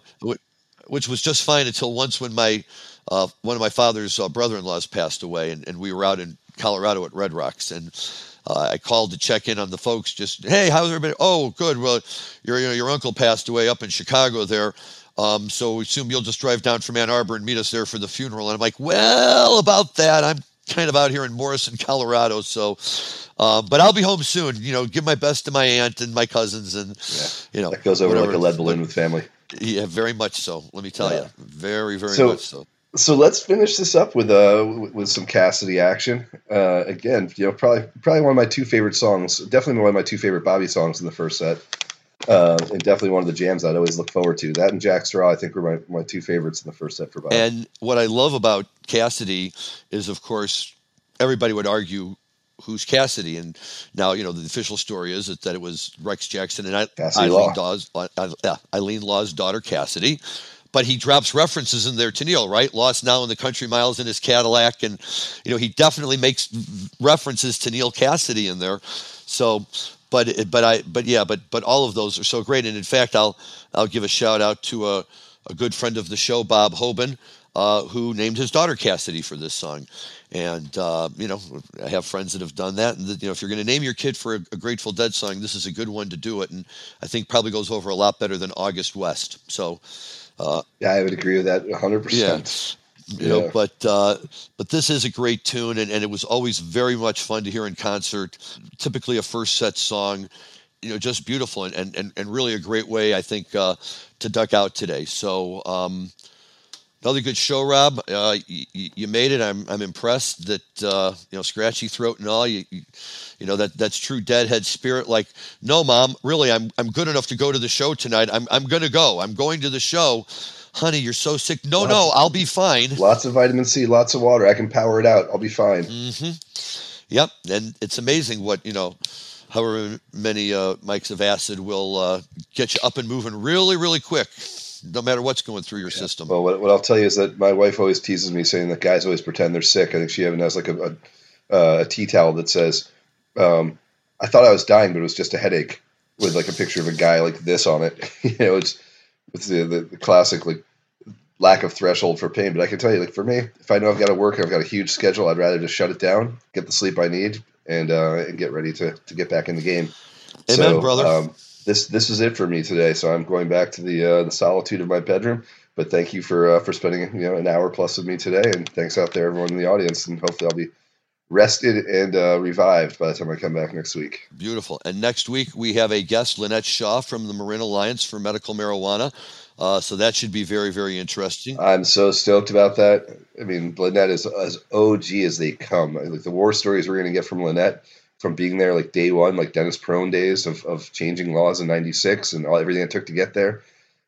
which was just fine until once when my uh, one of my father's uh, brother-in-laws passed away, and, and we were out in Colorado at Red Rocks, and uh, I called to check in on the folks. Just hey, how's everybody? Oh, good. Well, your you know, your uncle passed away up in Chicago there. Um, so we assume you'll just drive down from Ann Arbor and meet us there for the funeral. And I'm like, well, about that, I'm kind of out here in Morrison, Colorado. So, um, but I'll be home soon. You know, give my best to my aunt and my cousins, and Yeah. you know, That goes over whatever. like a lead balloon with family. Yeah, very much so. Let me tell Yeah. you, very, very So- much so. So let's finish this up with uh with- some Cassidy action. Uh, again, you know, probably probably one of my two favorite songs. Definitely one of my two favorite Bobby songs in the first set, uh, and definitely one of the jams I'd always look forward to. That and Jack Straw, I think, were my, my two favorites in the first set for Bobby. And what I love about Cassidy is, of course, everybody would argue who's Cassidy, and now you know the official story is that, that it was Rex Jackson and I, Cassidy Eileen, Law. Dawes, uh, uh, Eileen Law's daughter Cassidy. But he drops references in there to Neal, right? Lost now in the country miles in his Cadillac, and you know he definitely makes references to Neal Cassady in there. So, but but I but yeah, but but all of those are so great. And in fact, I'll I'll give a shout out to a, a good friend of the show, Bob Hoban, uh, who named his daughter Cassidy for this song. And uh, you know, I have friends that have done that. And you know, if you're going to name your kid for a, a Grateful Dead song, this is a good one to do it. And I think probably goes over a lot better than August West. So yeah, I would agree with that 100. percent you know Yeah. but uh but this is a great tune and, and it was always very much fun to hear in concert typically a first set song you know just beautiful and and, and, and really a great way i think uh to duck out today so um Another good show, Rob. Uh, you, you made it. I'm, I'm impressed that uh, you know scratchy throat and all. You, you, you know that that's true deadhead spirit. Like, no, mom, really, I'm I'm good enough to go to the show tonight. I'm I'm gonna go. I'm going to the show. Honey, you're so sick. No, no, I'll be fine. Lots of vitamin C, lots of water. I can power it out. I'll be fine. hmm Yep, and it's amazing what you know. However many uh, mics of acid will uh, get you up and moving really, really quick, no matter what's going through your system. Well, what, what I'll tell you is that my wife always teases me saying that guys always pretend they're sick. I think she even has like a, a, uh, a tea towel that says, um, I thought I was dying, but it was just a headache with like a picture of a guy like this on it. (laughs) you know, it's, it's the, the, the classic like lack of threshold for pain. But I can tell you, like for me, if I know I've got to work I've got a huge schedule, I'd rather just shut it down, get the sleep I need, and uh, and get ready to, to get back in the game. Amen, brother. Um, this this is it for me today. So I'm going back to the uh, the solitude of my bedroom. But thank you for uh, for spending you know an hour plus with me today, and thanks out there everyone in the audience. And hopefully I'll be rested and uh, revived by the time I come back next week. Beautiful. And next week we have a guest, Lynette Shaw from the Marin Alliance for Medical Marijuana. Uh, so that should be very, very interesting. I'm so stoked about that. I mean, Lynette is as OG as they come. Like the war stories we're going to get from Lynette from being there like day one, like Dennis Peron days of, of changing laws in '96 and all everything it took to get there.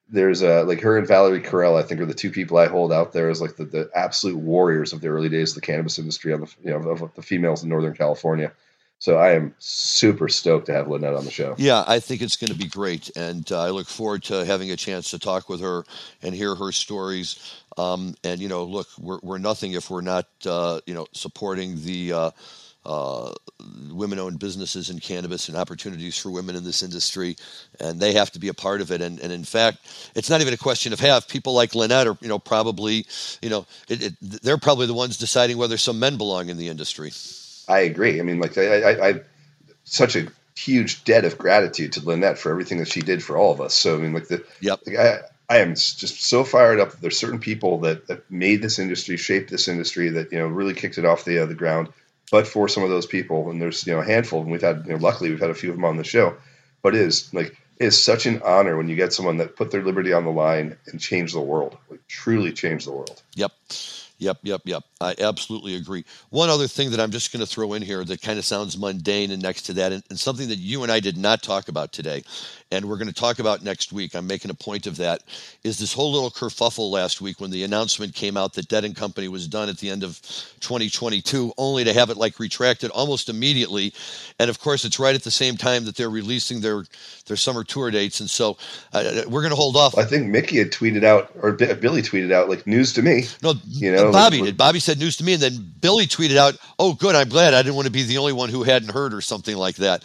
there's uh, like her and Valerie Corral, I think, are the two people I hold out there as like the, the absolute warriors of the early days of the cannabis industry on the you know of, of the females in Northern California. So I am super stoked to have Lynette on the show. Yeah, I think it's going to be great, and uh, I look forward to having a chance to talk with her and hear her stories. Um, and you know, look, we're we're nothing if we're not uh, you know supporting the. Uh, uh, women-owned businesses in cannabis and opportunities for women in this industry, and they have to be a part of it. And, and in fact, it's not even a question of have people like Lynette are you know probably you know it, it, they're probably the ones deciding whether some men belong in the industry. I agree. I mean, like I, I, I such a huge debt of gratitude to Lynette for everything that she did for all of us. So I mean, like the yep. Like I, I am just so fired up. There's certain people that, that made this industry, shaped this industry, that you know really kicked it off the uh, the ground but for some of those people, and there's you know a handful, and we've had you know, luckily we've had a few of them on the show. But it is like it is such an honor when you get someone that put their liberty on the line and change the world, like truly change the world. Yep. Yep, yep, yep. I absolutely agree. One other thing that I'm just going to throw in here that kind of sounds mundane and next to that, and, and, something that you and I did not talk about today, and we're going to talk about next week. I'm making a point of that. Is this whole little kerfuffle last week when the announcement came out that Dead and Company was done at the end of 2022, only to have it like retracted almost immediately, and of course it's right at the same time that they're releasing their their summer tour dates, and so uh, we're going to hold off. I think Mickey had tweeted out, or Billy tweeted out, like news to me. No, you know, Bobby did. Bobby said news to me, and then Billy tweeted out, "Oh, good, I'm glad. I didn't want to be the only one who hadn't heard or something like that."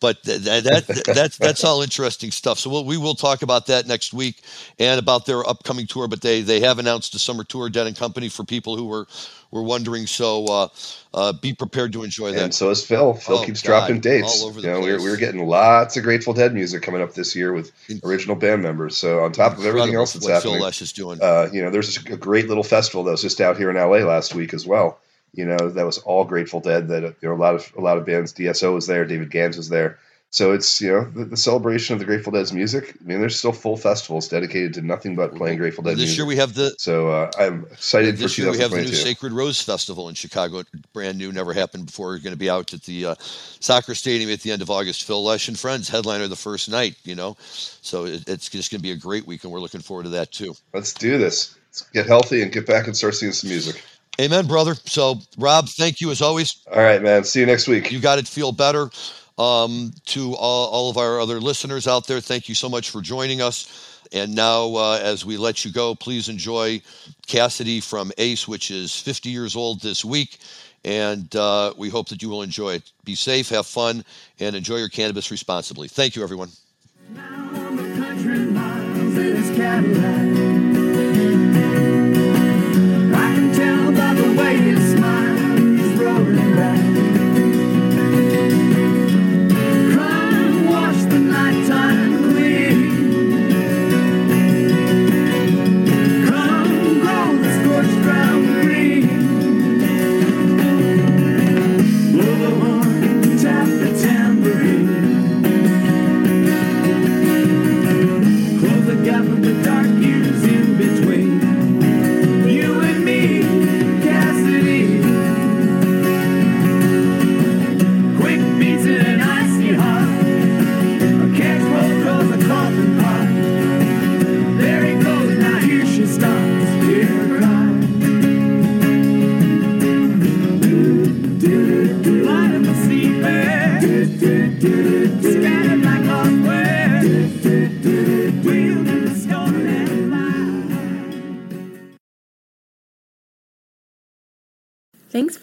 But th- that, that (laughs) that's that's all interesting stuff. So we'll, we will talk about that next week and about their upcoming tour. But they they have announced a summer tour, Dead and Company, for people who were were wondering. So uh, uh, be prepared to enjoy that. And so is Phil. Phil Oh, keeps God, dropping dates. all over the you know, we're, place. we're getting lots of Grateful Dead music coming up this year with original band members. So on top of everything else that's happening, Phil Lesh is doing. uh, you know, there's a great little festival that was just out here in LA last week as well. You know, that was all Grateful Dead. That there were a lot of a lot of bands. DSO was there. David Gans was there. So it's you know the, the celebration of the Grateful Dead's music. I mean, there's still full festivals dedicated to nothing but playing Grateful Dead this music. year we have the so uh, I'm excited for this year we have the new Sacred Rose Festival in Chicago, brand new, never happened before. We're going to be out at the uh, soccer stadium at the end of August. Phil Lesh and friends headliner the first night. You know, so it, it's just going to be a great week, and we're looking forward to that too. Let's do this. Let's get healthy and get back and start seeing some music. Amen, brother. So Rob, thank you as always. All right, man. See you next week. You got it. Feel better. Um, to all, all of our other listeners out there, thank you so much for joining us. And now, uh, as we let you go, please enjoy Cassidy from Ace, which is 50 years old this week. And uh, we hope that you will enjoy it. Be safe, have fun, and enjoy your cannabis responsibly. Thank you, everyone.